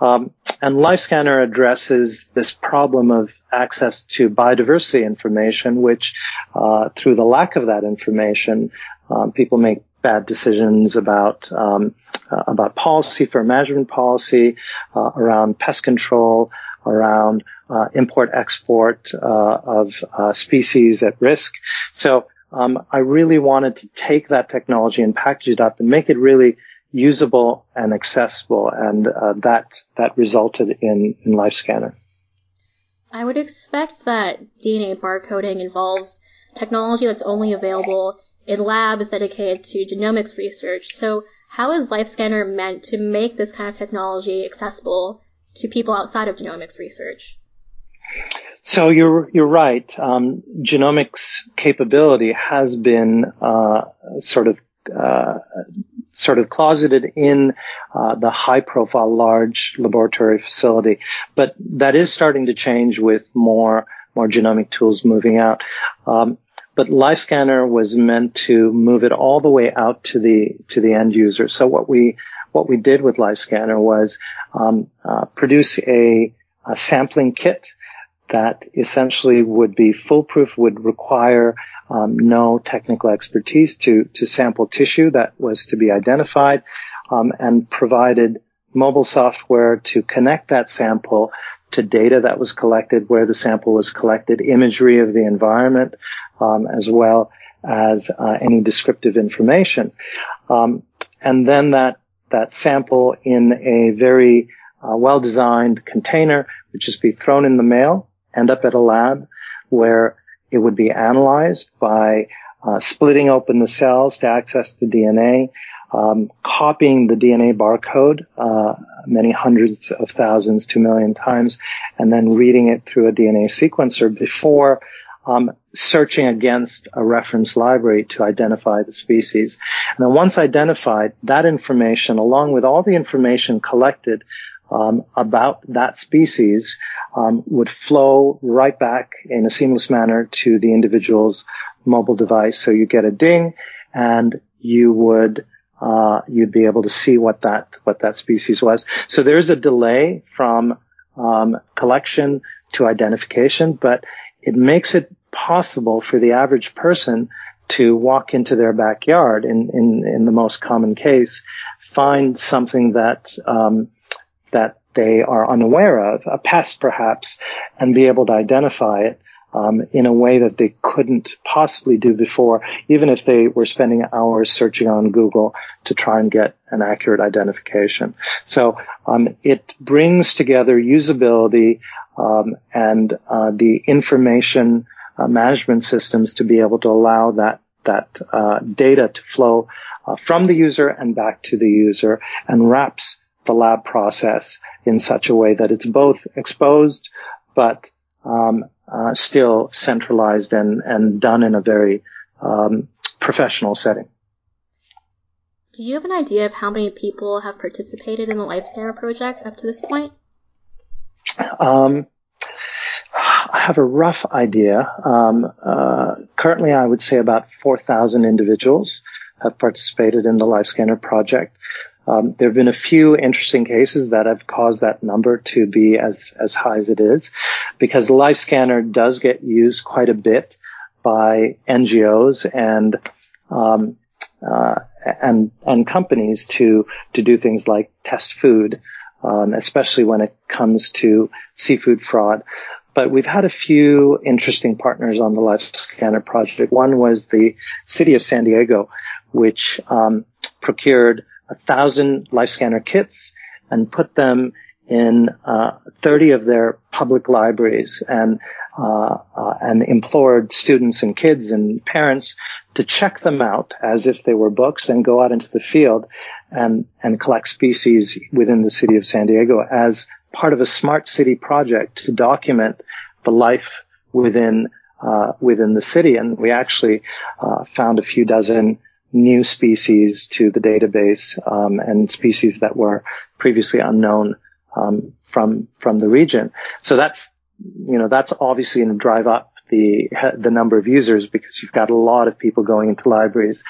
Um, and LifeScanner addresses this problem of access to biodiversity information, which uh, through the lack of that information, um, people make bad decisions about um, uh, about policy for management policy uh, around pest control, around uh, import export uh, of uh, species at risk. So um, I really wanted to take that technology and package it up and make it really usable and accessible, and uh, that that resulted in in LifeScanner. I would expect that DNA barcoding involves technology that's only available in labs dedicated to genomics research. So how is LifeScanner meant to make this kind of technology accessible to people outside of genomics research? So you're you're right. Um, genomics capability has been uh, sort of uh, sort of closeted in uh, the high-profile large laboratory facility, but that is starting to change with more more genomic tools moving out. Um, but LifeScanner was meant to move it all the way out to the to the end user. So what we what we did with LifeScanner was um, uh, produce a, a, sampling kit that essentially would be foolproof, would require um, no technical expertise to to sample tissue that was to be identified, um, and provided mobile software to connect that sample to data that was collected, where the sample was collected, imagery of the environment, um, as well as uh, any descriptive information. Um, and then that that sample in a very uh, well-designed container would just be thrown in the mail, end up at a lab where it would be analyzed by uh, splitting open the cells to access the DNA, um, copying the DNA barcode uh, many hundreds of thousands to million times, and then reading it through a DNA sequencer before um, searching against a reference library to identify the species. And then once identified, that information, along with all the information collected um, about that species, um, would flow right back in a seamless manner to the individual's mobile device. So you get a ding, and you would uh, you'd be able to see what that what that species was. So there's a delay from um, collection to identification, but it makes it possible for the average person to walk into their backyard in, in, in the most common case, find something that, um, that they are unaware of, a pest perhaps, and be able to identify it um, in a way that they couldn't possibly do before, even if they were spending hours searching on Google to try and get an accurate identification. So um, it brings together usability um, and uh, the information uh, management systems to be able to allow that that uh, data to flow uh, from the user and back to the user and wraps the lab process in such a way that it's both exposed but um, uh, still centralized and, and done in a very um, professional setting. Do you have an idea of how many people have participated in the LifeScanner project up to this point? Um, I have a rough idea. Um, uh, currently, I would say about 4,000 individuals have participated in the LifeScanner project. Um, there have been a few interesting cases that have caused that number to be as as high as it is, because the LifeScanner does get used quite a bit by NGOs and um, uh, and and companies to to do things like test food, um, especially when it comes to seafood fraud. But we've had a few interesting partners on the life scanner project. One was the city of San Diego, which um, procured a thousand LifeScanner kits and put them in uh, 30 of their public libraries and uh, uh, and implored students and kids and parents to check them out as if they were books and go out into the field and and collect species within the city of San Diego as part of a smart city project to document the life within uh, within the city. And we actually uh, found a few dozen new species to the database um, and species that were previously unknown um, from from the region. So that's you know that's obviously going to drive up the the number of users because you've got a lot of people going into libraries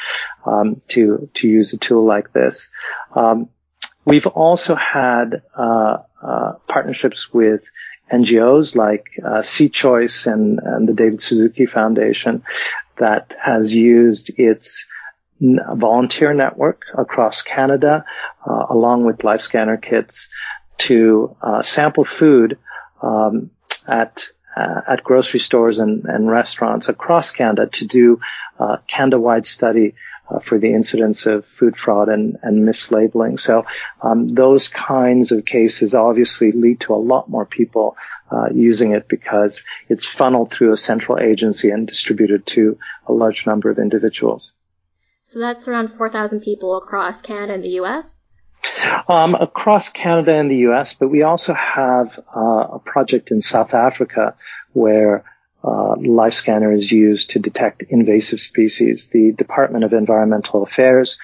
um, to to use a tool like this. Um, we've also had uh, uh, partnerships with NGOs like uh, Sea Choice and, and the David Suzuki Foundation that has used its volunteer network across Canada, uh, along with LifeScanner kits, to uh, sample food um, at uh, at grocery stores and, and, restaurants across Canada to do uh, Canada-wide study uh, for the incidence of food fraud and, and mislabeling. So um, those kinds of cases obviously lead to a lot more people uh, using it because it's funneled through a central agency and distributed to a large number of individuals. So that's around 4,000 people across Canada and the U.S.? Um, across Canada and the U.S., but we also have uh, a project in South Africa where uh, LifeScanner is used to detect invasive species. The Department of Environmental Affairs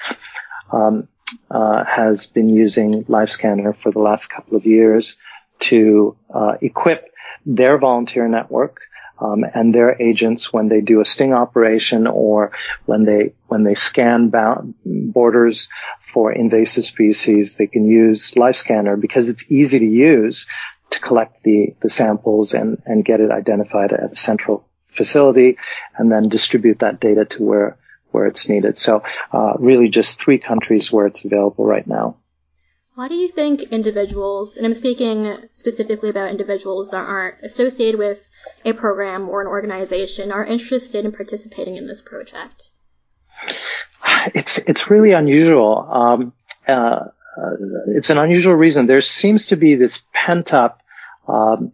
um, uh, has been using LifeScanner for the last couple of years to uh, equip their volunteer network um, and their agents when they do a sting operation or when they when they scan borders for invasive species, they can use LifeScanner because it's easy to use to collect the the samples and and get it identified at a central facility and then distribute that data to where where it's needed. So uh, really, just three countries where it's available right now. Why do you think individuals, and I'm speaking specifically about individuals that aren't associated with a program or an organization, are interested in participating in this project? It's it's really unusual. Um, uh, uh, it's an unusual reason. There seems to be this pent up um,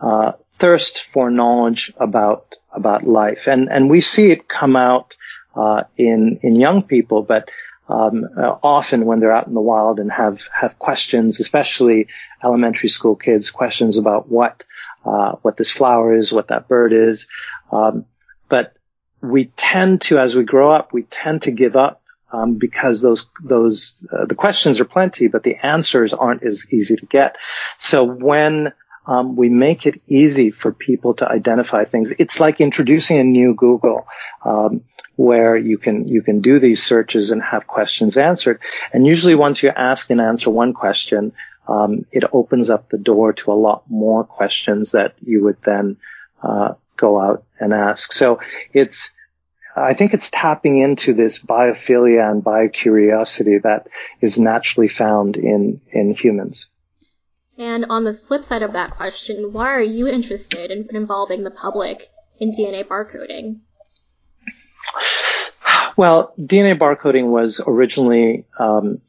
uh, thirst for knowledge about about life, and and we see it come out uh, in in young people, but um, uh, often when they're out in the wild and have have questions, especially elementary school kids, questions about what uh, what this flower is, what that bird is. Um, but we tend to, as we grow up, we tend to give up um, because those those uh, the questions are plenty, but the answers aren't as easy to get. So when um, we make it easy for people to identify things. It's like introducing a new Google, um, where you can you can do these searches and have questions answered. And usually, once you ask and answer one question, um, it opens up the door to a lot more questions that you would then uh, go out and ask. So it's I think it's tapping into this biophilia and biocuriosity that is naturally found in in humans. And on the flip side of that question, why are you interested in involving the public in DNA barcoding? Well, DNA barcoding was originally um,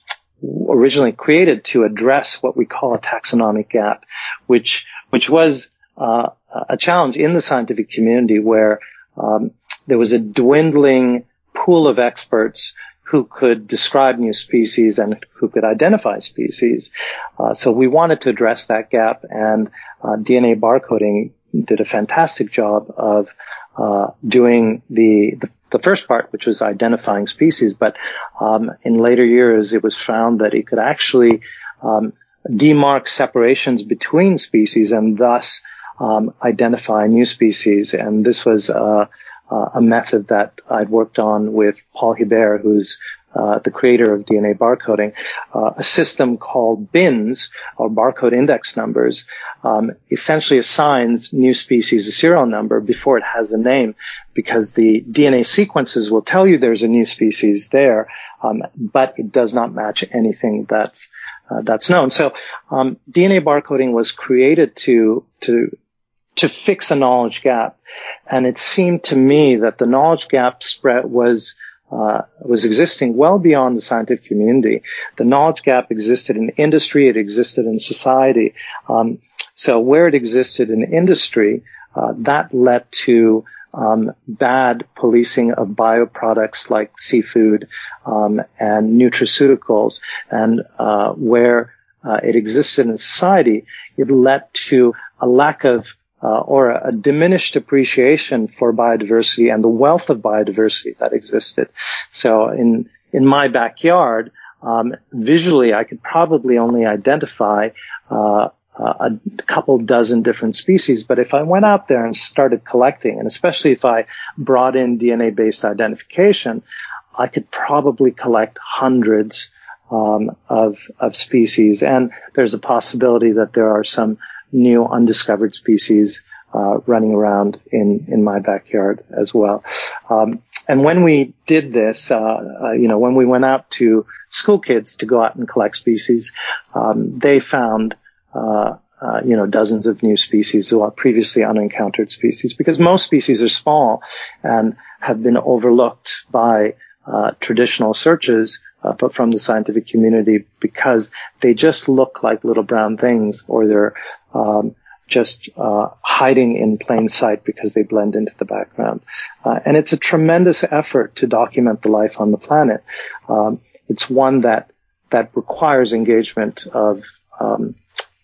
originally created to address what we call a taxonomic gap, which which was uh, a challenge in the scientific community where um, there was a dwindling pool of experts who could describe new species and who could identify species. Uh, so we wanted to address that gap, and uh, DNA barcoding did a fantastic job of uh, doing the, the, the first part, which was identifying species. But um, in later years, it was found that it could actually um, demark separations between species and thus um, identify new species. And this was uh, uh, a method that I'd worked on with Paul Hebert, who's uh, the creator of DNA barcoding, uh, a system called BINs, or barcode index numbers, um, essentially assigns new species a serial number before it has a name, because the DNA sequences will tell you there's a new species there, um, but it does not match anything that's uh, that's known. So um, DNA barcoding was created to to to fix a knowledge gap. And it seemed to me that the knowledge gap spread was uh, was existing well beyond the scientific community. The knowledge gap existed in industry, it existed in society. Um, so where it existed in industry, uh, that led to um, bad policing of bioproducts like seafood um, and nutraceuticals, and uh, where uh, it existed in society, it led to a lack of uh, or a, diminished appreciation for biodiversity and the wealth of biodiversity that existed. So in in my backyard, um, visually, I could probably only identify uh, a couple dozen different species. But if I went out there and started collecting, and especially if I brought in DNA-based identification, I could probably collect hundreds um, of of species. And there's a possibility that there are some new undiscovered species uh, running around in in my backyard as well. Um, and when we did this, uh, uh, you know, when we went out to school kids to go out and collect species, um, they found uh, uh, you know, dozens of new species or previously unencountered species because most species are small and have been overlooked by uh, traditional searches uh, but from the scientific community because they just look like little brown things or they're um, just uh, hiding in plain sight because they blend into the background. Uh, and it's a tremendous effort to document the life on the planet. Um, it's one that that requires engagement of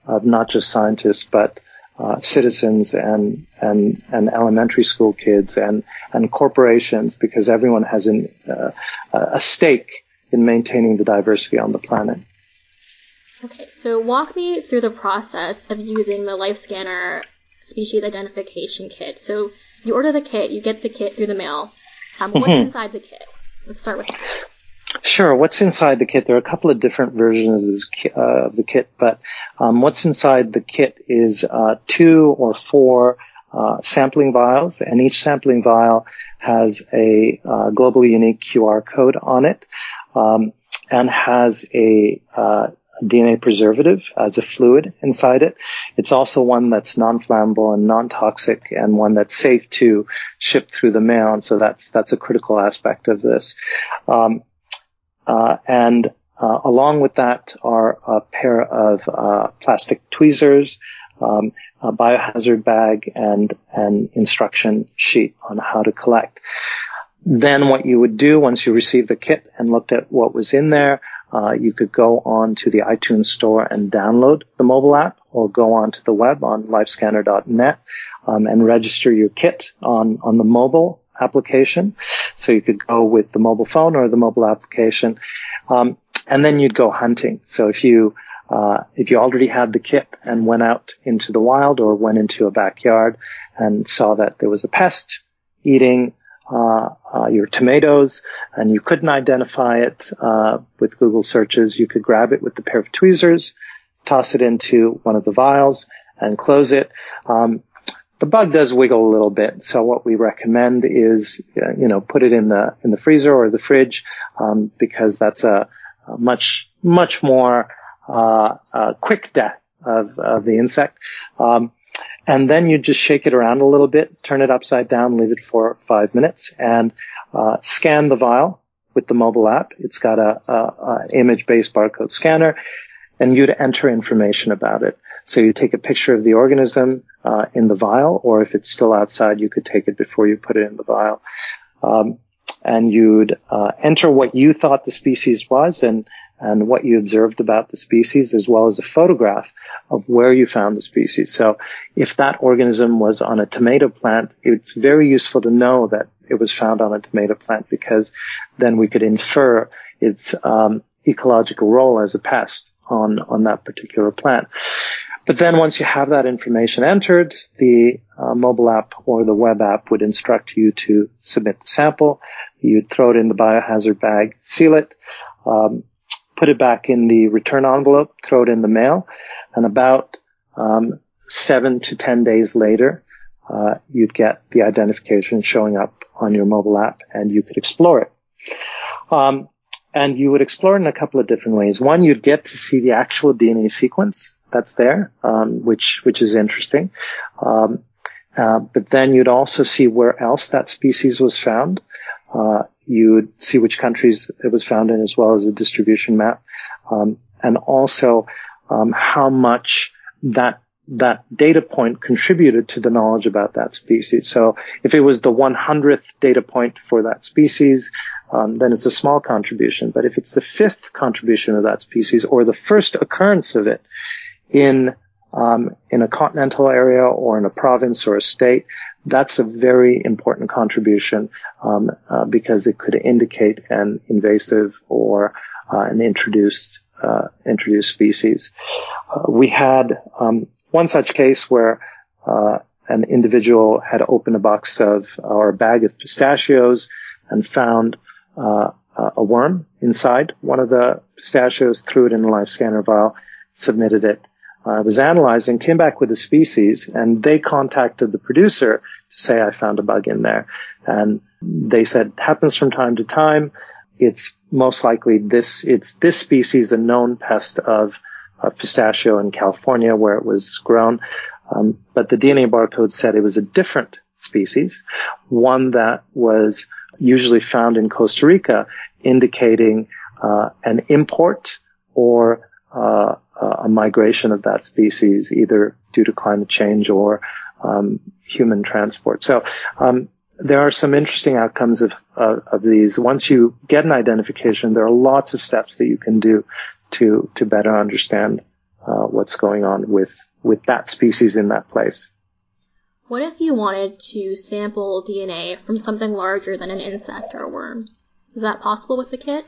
of not just scientists but uh, citizens and and and elementary school kids and and corporations because everyone has an, uh, a stake in maintaining the diversity on the planet. Okay, so walk me through the process of using the LifeScanner species identification kit. So you order the kit, you get the kit through the mail. Um, what's mm-hmm. inside the kit? Let's start with that. Sure. What's inside the kit? There are a couple of different versions of, uh, the kit, but um, what's inside the kit is uh, two or four uh, sampling vials, and each sampling vial has a uh, globally unique QR code on it, um, and has a uh, DNA preservative as a fluid inside it. It's also one that's non-flammable and non-toxic and one that's safe to ship through the mail. And so that's, that's a critical aspect of this. Um, uh, and uh, along with that are a pair of uh, plastic tweezers, um, a biohazard bag, and an instruction sheet on how to collect. Then what you would do once you received the kit and looked at what was in there, uh, you could go on to the iTunes store and download the mobile app or go onto the web on lifescanner.net um, and register your kit on, on the mobile application. So you could go with the mobile phone or the mobile application. Um, and then you'd go hunting. So if you, uh, if you already had the kit and went out into the wild or went into a backyard and saw that there was a pest eating uh, uh, your tomatoes and you couldn't identify it uh, with Google searches, you could grab it with a pair of tweezers, toss it into one of the vials and close it. Um, the bug does wiggle a little bit, so what we recommend is, uh, you know, put it in the in the freezer or the fridge um, because that's a, a, much much more uh, quick death of, of the insect. Um, and then you just shake it around a little bit, turn it upside down, leave it for five minutes, and uh, scan the vial with the mobile app. It's got a, a, a image-based barcode scanner, and you'd enter information about it. So you take a picture of the organism uh, in the vial, or if it's still outside, you could take it before you put it in the vial. Um, and you'd uh, enter what you thought the species was and and what you observed about the species as well as a photograph of where you found the species. So if that organism was on a tomato plant, it's very useful to know that it was found on a tomato plant because then we could infer its um, ecological role as a pest on, on that particular plant. But then once you have that information entered, the uh, mobile app or the web app would instruct you to submit the sample. You'd throw it in the biohazard bag, seal it, um, put it back in the return envelope, throw it in the mail, and about um, seven to ten days later, uh, you'd get the identification showing up on your mobile app, and you could explore it. Um, and you would explore it in a couple of different ways. One, you'd get to see the actual DNA sequence that's there, um, which which is interesting. Um, uh, but then you'd also see where else that species was found. Uh, you would see which countries it was found in as well as a distribution map. Um, and also, um, how much that that data point contributed to the knowledge about that species. So if it was the 100th data point for that species, um, then it's a small contribution. But if it's the fifth contribution of that species or the first occurrence of it in um, in a continental area or in a province or a state, that's a very important contribution um, uh, because it could indicate an invasive or uh, an introduced uh, introduced species. Uh, we had um, one such case where uh, an individual had opened a box of or a bag of pistachios and found uh, a worm inside one of the pistachios, threw it in a LifeScanner vial, submitted it I was analyzing, came back with a species, and they contacted the producer to say I found a bug in there. And they said happens from time to time. It's most likely this, it's this species, a known pest of, of pistachio in California where it was grown. Um, but the DNA barcode said it was a different species, one that was usually found in Costa Rica, indicating uh, an import or uh, a migration of that species, either due to climate change or um, human transport. So um, there are some interesting outcomes of uh, of these. Once you get an identification, there are lots of steps that you can do to to better understand uh, what's going on with with that species in that place. What if you wanted to sample DNA from something larger than an insect or a worm? Is that possible with the kit?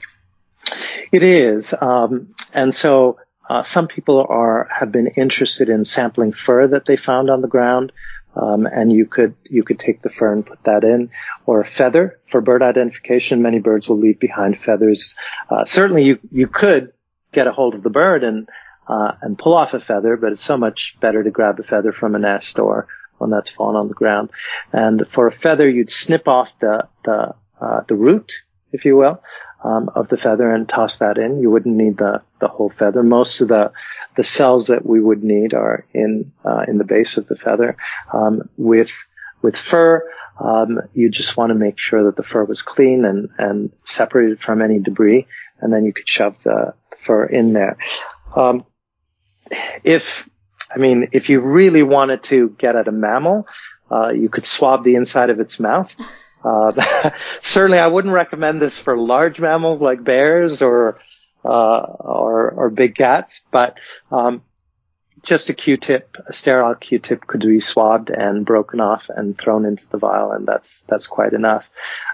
It is, um, and so uh, some people are have been interested in sampling fur that they found on the ground, um, and you could you could take the fur and put that in, or a feather for bird identification. Many birds will leave behind feathers. Uh, certainly, you you could get a hold of the bird and uh, and pull off a feather, but it's so much better to grab a feather from a nest or one that's fallen on the ground. And for a feather, you'd snip off the the uh, the root, if you will, um, of the feather and toss that in. You wouldn't need the, the whole feather. Most of the, the cells that we would need are in, uh, in the base of the feather. Um, with, with fur, um, you just want to make sure that the fur was clean and, and separated from any debris, and then you could shove the fur in there. Um, if, I mean, if you really wanted to get at a mammal, uh, you could swab the inside of its mouth. Uh, certainly, I wouldn't recommend this for large mammals like bears or uh, or, or big cats, but um, just a Q-tip, a sterile Q-tip could be swabbed and broken off and thrown into the vial, and that's that's quite enough.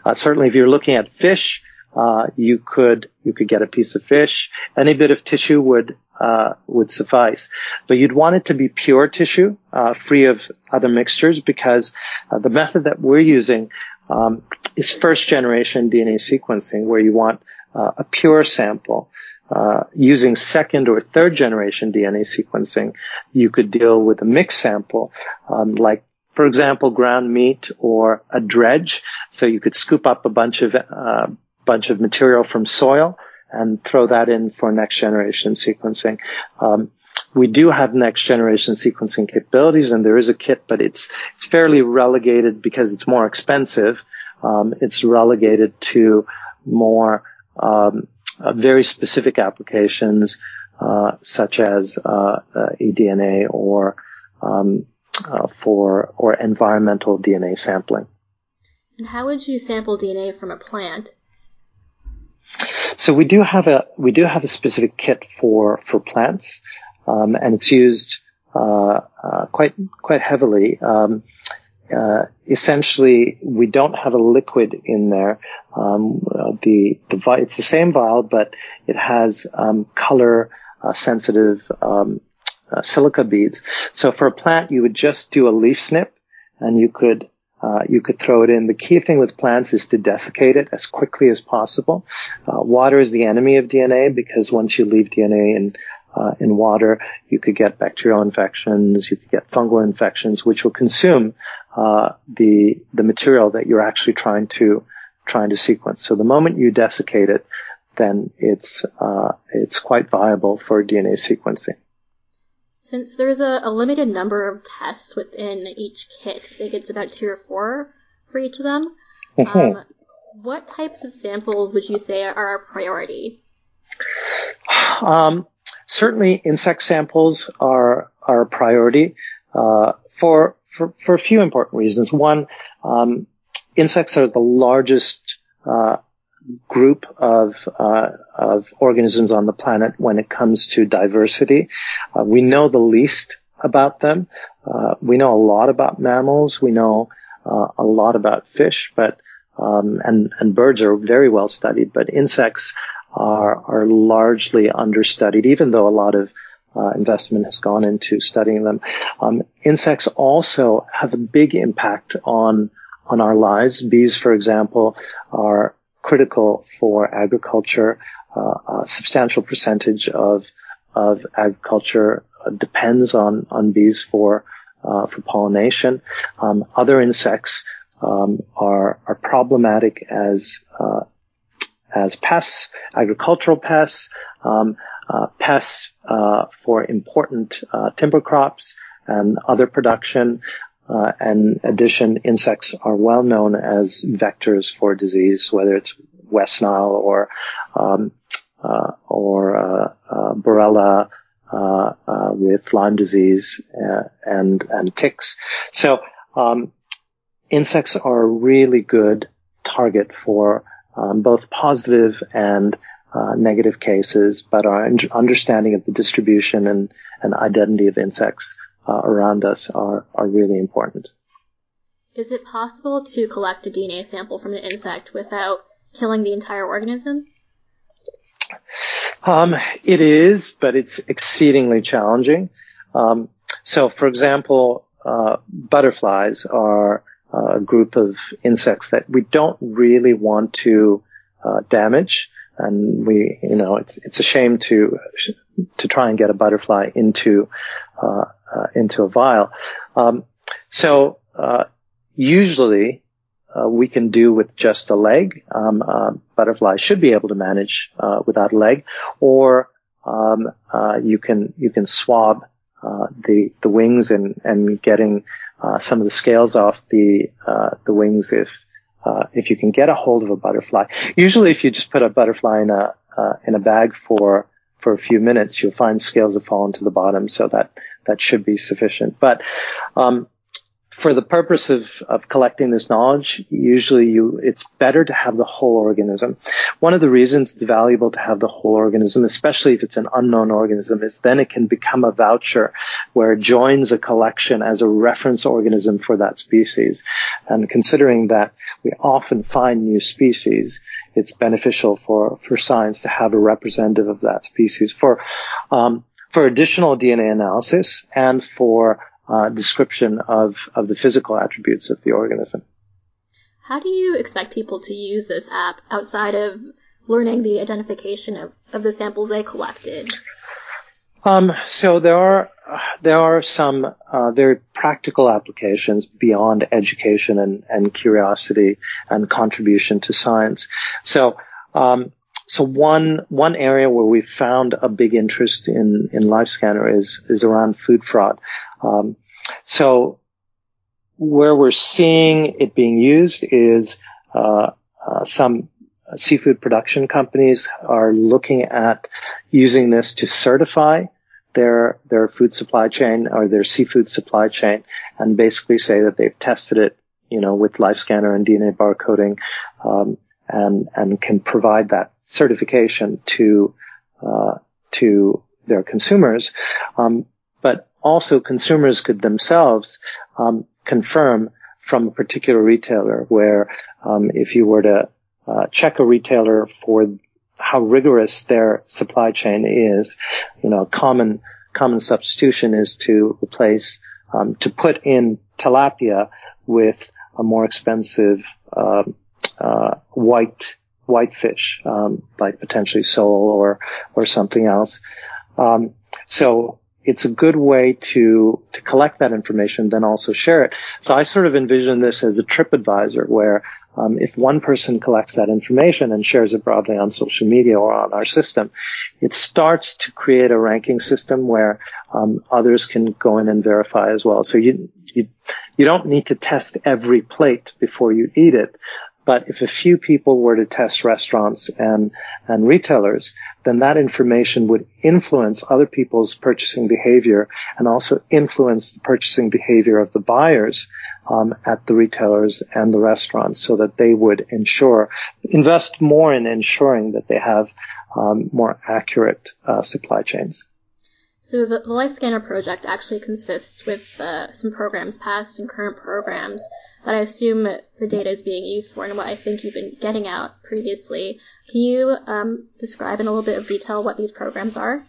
Uh, certainly, if you're looking at fish, uh, you could you could get a piece of fish. Any bit of tissue would uh, would suffice, but you'd want it to be pure tissue, uh, free of other mixtures, because uh, the method that we're using um, is first generation DNA sequencing, where you want uh, a pure sample. Uh, using second or third generation DNA sequencing, you could deal with a mixed sample, um, like for example, ground meat or a dredge. So you could scoop up a bunch of uh, bunch of material from soil and throw that in for next generation sequencing. Um, we do have next generation sequencing capabilities and there is a kit, but it's, it's fairly relegated because it's more expensive. Um, it's relegated to more, um, uh, very specific applications, uh, such as, uh, uh eDNA or, um, uh, for, or environmental DNA sampling. And how would you sample DNA from a plant? So we do have a we do have a specific kit for for plants um, and it's used uh, uh, quite quite heavily. Um, uh, essentially, we don't have a liquid in there. Um, uh, the the vi- it's the same vial, but it has um, color uh, sensitive um, uh, silica beads. So for a plant, you would just do a leaf snip, and you could uh, you could throw it in. The key thing with plants is to desiccate it as quickly as possible. Uh, water is the enemy of DNA because once you leave DNA in uh, in water. You could get bacterial infections, you could get fungal infections, which will consume uh, the the material that you're actually trying to trying to sequence. So the moment you desiccate it, then it's uh, it's quite viable for DNA sequencing. Since there's a, a, limited number of tests within each kit, I think it's about two or four for each of them. Mm-hmm. Um, what types of samples would you say are a priority? Um, certainly insect samples are, are a priority, uh, for, for, for a few important reasons. One, um, insects are the largest, uh, group of uh, of organisms on the planet when it comes to diversity. Uh, we know the least about them. Uh, we know a lot about mammals. We know uh, a lot about fish, but um, and and birds are very well studied. But insects are, are largely understudied, even though a lot of uh, investment has gone into studying them. Um, insects also have a big impact on on our lives. Bees, for example, are critical for agriculture. Uh, a substantial percentage of of agriculture depends on on bees for uh, for pollination. Um, other insects um, are are problematic as uh, as pests, agricultural pests, um, uh, pests uh, for important uh, timber crops and other production. Uh, and addition, insects are well known as vectors for disease, whether it's West Nile or um, uh, or uh, Borrelia with Lyme disease and and ticks. So um, insects are a really good target for um, both positive and uh, negative cases, but our understanding of the distribution and, and identity of insects uh, around us are, are really important. Is it possible to collect a DNA sample from an insect without killing the entire organism? Um, it is, but it's exceedingly challenging. Um, so, for example, uh, butterflies are a group of insects that we don't really want to uh, damage. And we, you know, it's it's a shame to to try and get a butterfly into uh, uh, into a vial. Um, so uh, usually uh, we can do with just a leg. Um, uh, butterflies should be able to manage uh, without a leg, or um, uh, you can you can swab uh, the the wings and and getting uh, some of the scales off the the wings if if you can get a hold of a butterfly. Usually, if you just put a butterfly in a in a bag for for a few minutes, you'll find scales have fallen to the bottom, so that that should be sufficient. But um, for the purpose of, of collecting this knowledge, usually you, it's better to have the whole organism. One of the reasons it's valuable to have the whole organism, especially if it's an unknown organism, is then it can become a voucher where it joins a collection as a reference organism for that species. And considering that we often find new species, it's beneficial for, for science to have a representative of that species for, um, for additional DNA analysis and for uh, description of, of the physical attributes of the organism. How do you expect people to use this app outside of learning the identification of, of the samples they collected? Um, so there are there are some uh, very practical applications beyond education and, and curiosity and contribution to science. So um, so one one area where we found a big interest in in LifeScanner is is around food fraud. Um, so where we're seeing it being used is uh, uh, some seafood production companies are looking at using this to certify their their food supply chain or their seafood supply chain, and basically say that they've tested it, you know, with LifeScanner and DNA barcoding, um, and and can provide that certification to uh, to their consumers. Um, but also consumers could themselves um, confirm from a particular retailer where um, if you were to uh, check a retailer for how rigorous their supply chain is, you know, a common common substitution is to replace um, to put in tilapia with a more expensive uh, uh, white white fish, um, like potentially sole or or something else. Um, so it's a good way to to collect that information, then also share it. So I sort of envision this as a trip advisor where um, if one person collects that information and shares it broadly on social media or on our system, it starts to create a ranking system where um, others can go in and verify as well. So you you you don't need to test every plate before you eat it, but if a few people were to test restaurants and, and retailers, then that information would influence other people's purchasing behavior and also influence the purchasing behavior of the buyers um, at the retailers and the restaurants so that they would ensure, invest more in ensuring that they have um, more accurate uh, supply chains. So the, the LifeScanner project actually consists with uh, some programs, past and current programs, that I assume the data is being used for and what I think you've been getting out previously. Can you um, describe in a little bit of detail what these programs are?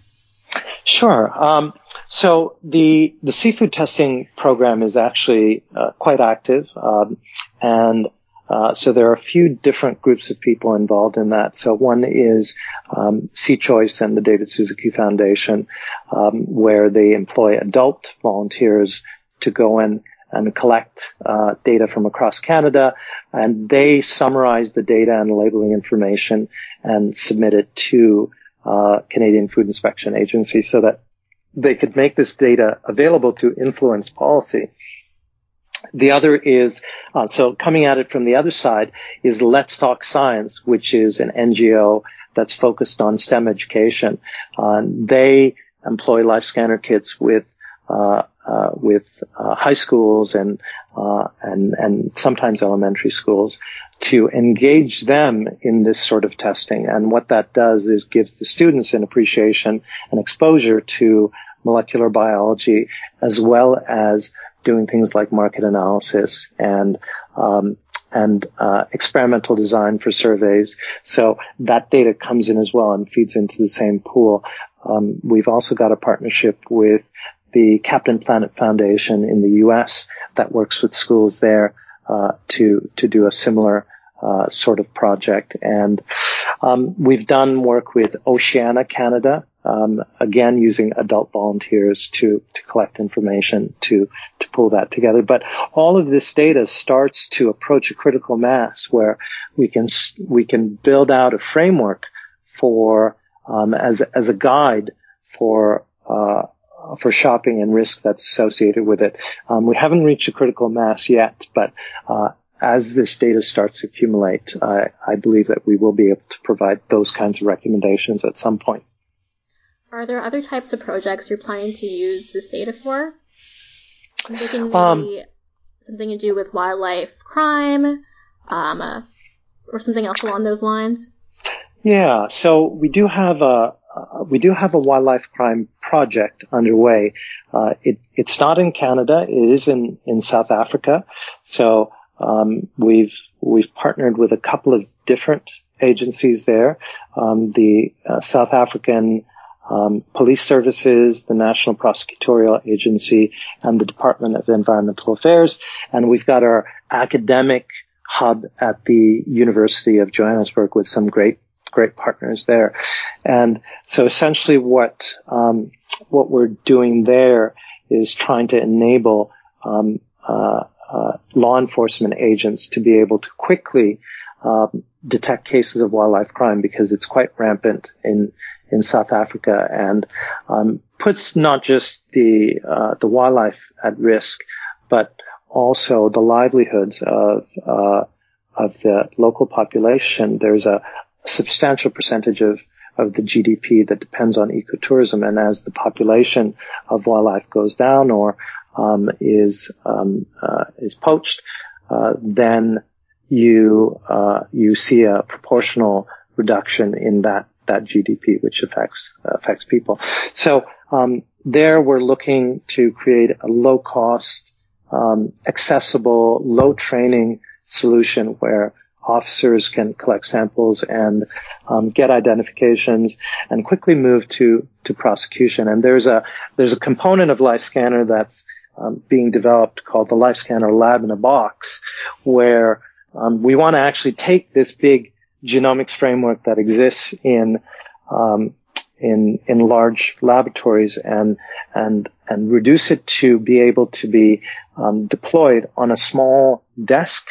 Sure. Um, so the the seafood testing program is actually uh, quite active, um, and uh, so there are a few different groups of people involved in that. So one is um, SeaChoice and the David Suzuki Foundation, um, where they employ adult volunteers to go in and collect uh, data from across Canada, and they summarize the data and labeling information and submit it to uh, Canadian Food Inspection Agency so that they could make this data available to influence policy. The other is, uh, so coming at it from the other side is Let's Talk Science, which is an NGO that's focused on STEM education. Uh, they employ LifeScanner kits with uh, uh, with uh, high schools and uh, and and sometimes elementary schools to engage them in this sort of testing. And what that does is gives the students an appreciation and exposure to molecular biology as well as doing things like market analysis and um, and uh, experimental design for surveys. So that data comes in as well and feeds into the same pool. Um, we've also got a partnership with the Captain Planet Foundation in the U.S. that works with schools there uh, to to do a similar uh, sort of project. And um, we've done work with Oceana Canada, um, again using adult volunteers to to collect information to to pull that together. But all of this data starts to approach a critical mass where we can we can build out a framework for um, as as a guide for uh, for shopping and risk that's associated with it. Um, we haven't reached a critical mass yet, but uh, as this data starts to accumulate, I believe that we will be able to provide those kinds of recommendations at some point. Are there other types of projects you're planning to use this data for? I'm thinking maybe um, something to do with wildlife crime, um, uh, or something else along those lines. Yeah, so we do have a uh, we do have a wildlife crime project underway. Uh, it, it's not in Canada; it is in in South Africa. So um, we've we've partnered with a couple of different agencies there. Um, the uh, South African um, Police Services, the National Prosecutorial Agency, and the Department of Environmental Affairs. And we've got our academic hub at the University of Johannesburg with some great great partners there. And so essentially what um, what we're doing there is trying to enable um, uh, uh, law enforcement agents to be able to quickly um, detect cases of wildlife crime because it's quite rampant in in South Africa and um, puts not just the uh, the wildlife at risk, but also the livelihoods of uh, of the local population. There's a substantial percentage of of the GDP that depends on ecotourism, and as the population of wildlife goes down or um, is um, uh, is poached, uh, then you uh, you see a proportional reduction in that that GDP, which affects affects people. So um, there, we're looking to create a low cost, um, accessible, low training solution where officers can collect samples and um, get identifications and quickly move to to prosecution. And there's a there's a component of LifeScanner that's um, being developed called the LifeScanner Lab in a Box, where um, we want to actually take this big genomics framework that exists in um, in in large laboratories and and and reduce it to be able to be um, deployed on a small desk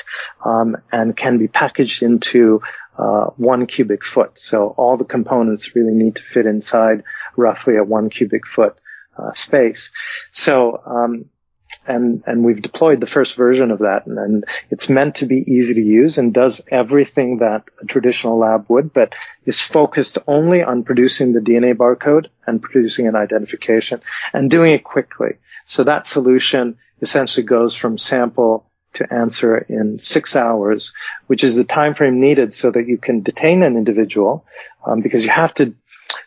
um, and can be packaged into uh, one cubic foot. So all the components really need to fit inside roughly a one cubic foot uh, space. So um, and and we've deployed the first version of that, and, and, it's meant to be easy to use and does everything that a traditional lab would, but is focused only on producing the DNA barcode and producing an identification and doing it quickly. So that solution essentially goes from sample to answer in six hours, which is the time frame needed so that you can detain an individual, um, because you have to,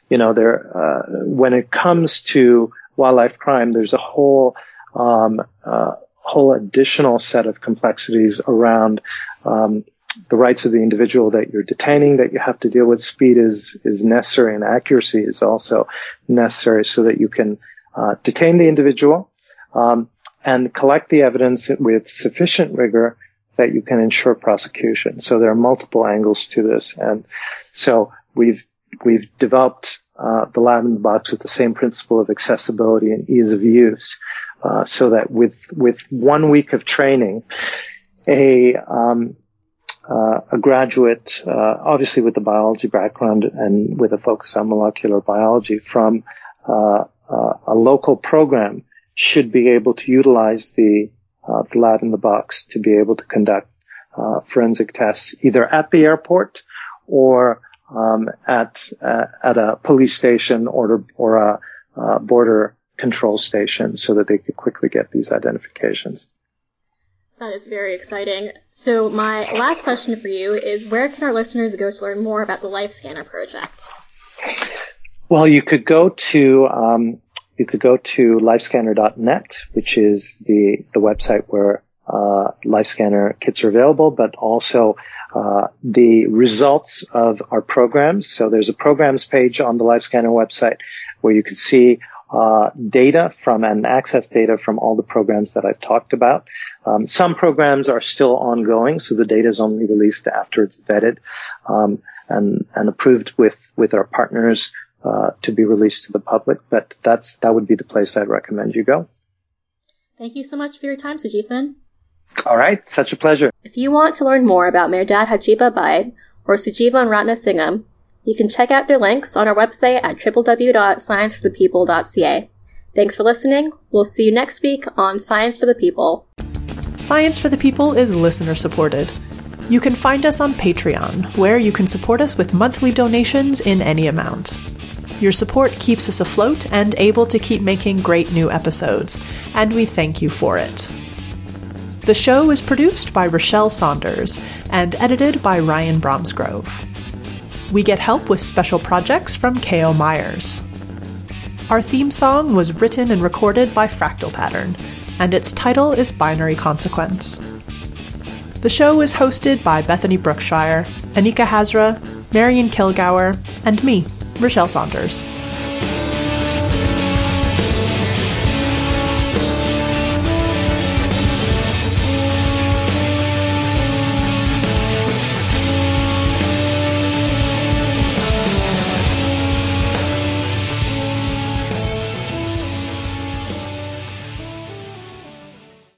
you know, there uh, when it comes to wildlife crime, there's a whole um, uh, whole additional set of complexities around um, the rights of the individual that you're detaining that you have to deal with. Speed is is necessary, and accuracy is also necessary so that you can uh, detain the individual um, and collect the evidence with sufficient rigor that you can ensure prosecution. So there are multiple angles to this, and so we've we've developed uh, the lab in the box with the same principle of accessibility and ease of use. Uh, so that with with one week of training, a um, uh, a graduate, uh, obviously with a biology background and with a focus on molecular biology from uh, uh, a local program, should be able to utilize the the lab in the box to be able to conduct forensic tests either at the airport or um, at at a police station or or a border control station so that they could quickly get these identifications. That is very exciting. So my last question for you is where can our listeners go to learn more about the LifeScanner project? Well, you could go to um, you could go to lifescanner.net, which is the the website where uh, LifeScanner kits are available, but also uh, the results of our programs. So there's a programs page on the LifeScanner website where you can see uh, data from and access data from all the programs that I've talked about. Um, some programs are still ongoing, so the data is only released after it's vetted um, and and approved with with our partners uh, to be released to the public. But that's that would be the place I'd recommend you go. Thank you so much for your time, Sujeevan. All right, such a pleasure. If you want to learn more about Mehrdad Hajibabaei or Sujeevan Ratnasingham, you can check out their links on our website at www.scienceforthepeople.ca. Thanks for listening. We'll see you next week on Science for the People. Science for the People is listener supported. You can find us on Patreon, where you can support us with monthly donations in any amount. Your support keeps us afloat and able to keep making great new episodes, and we thank you for it. The show is produced by Rochelle Saunders and edited by Ryan Bromsgrove. We get help with special projects from K.O. Myers. Our theme song was written and recorded by Fractal Pattern, and its title is Binary Consequence. The show is hosted by Bethany Brookshire, Anika Hazra, Marion Kilgour, and me, Rochelle Saunders.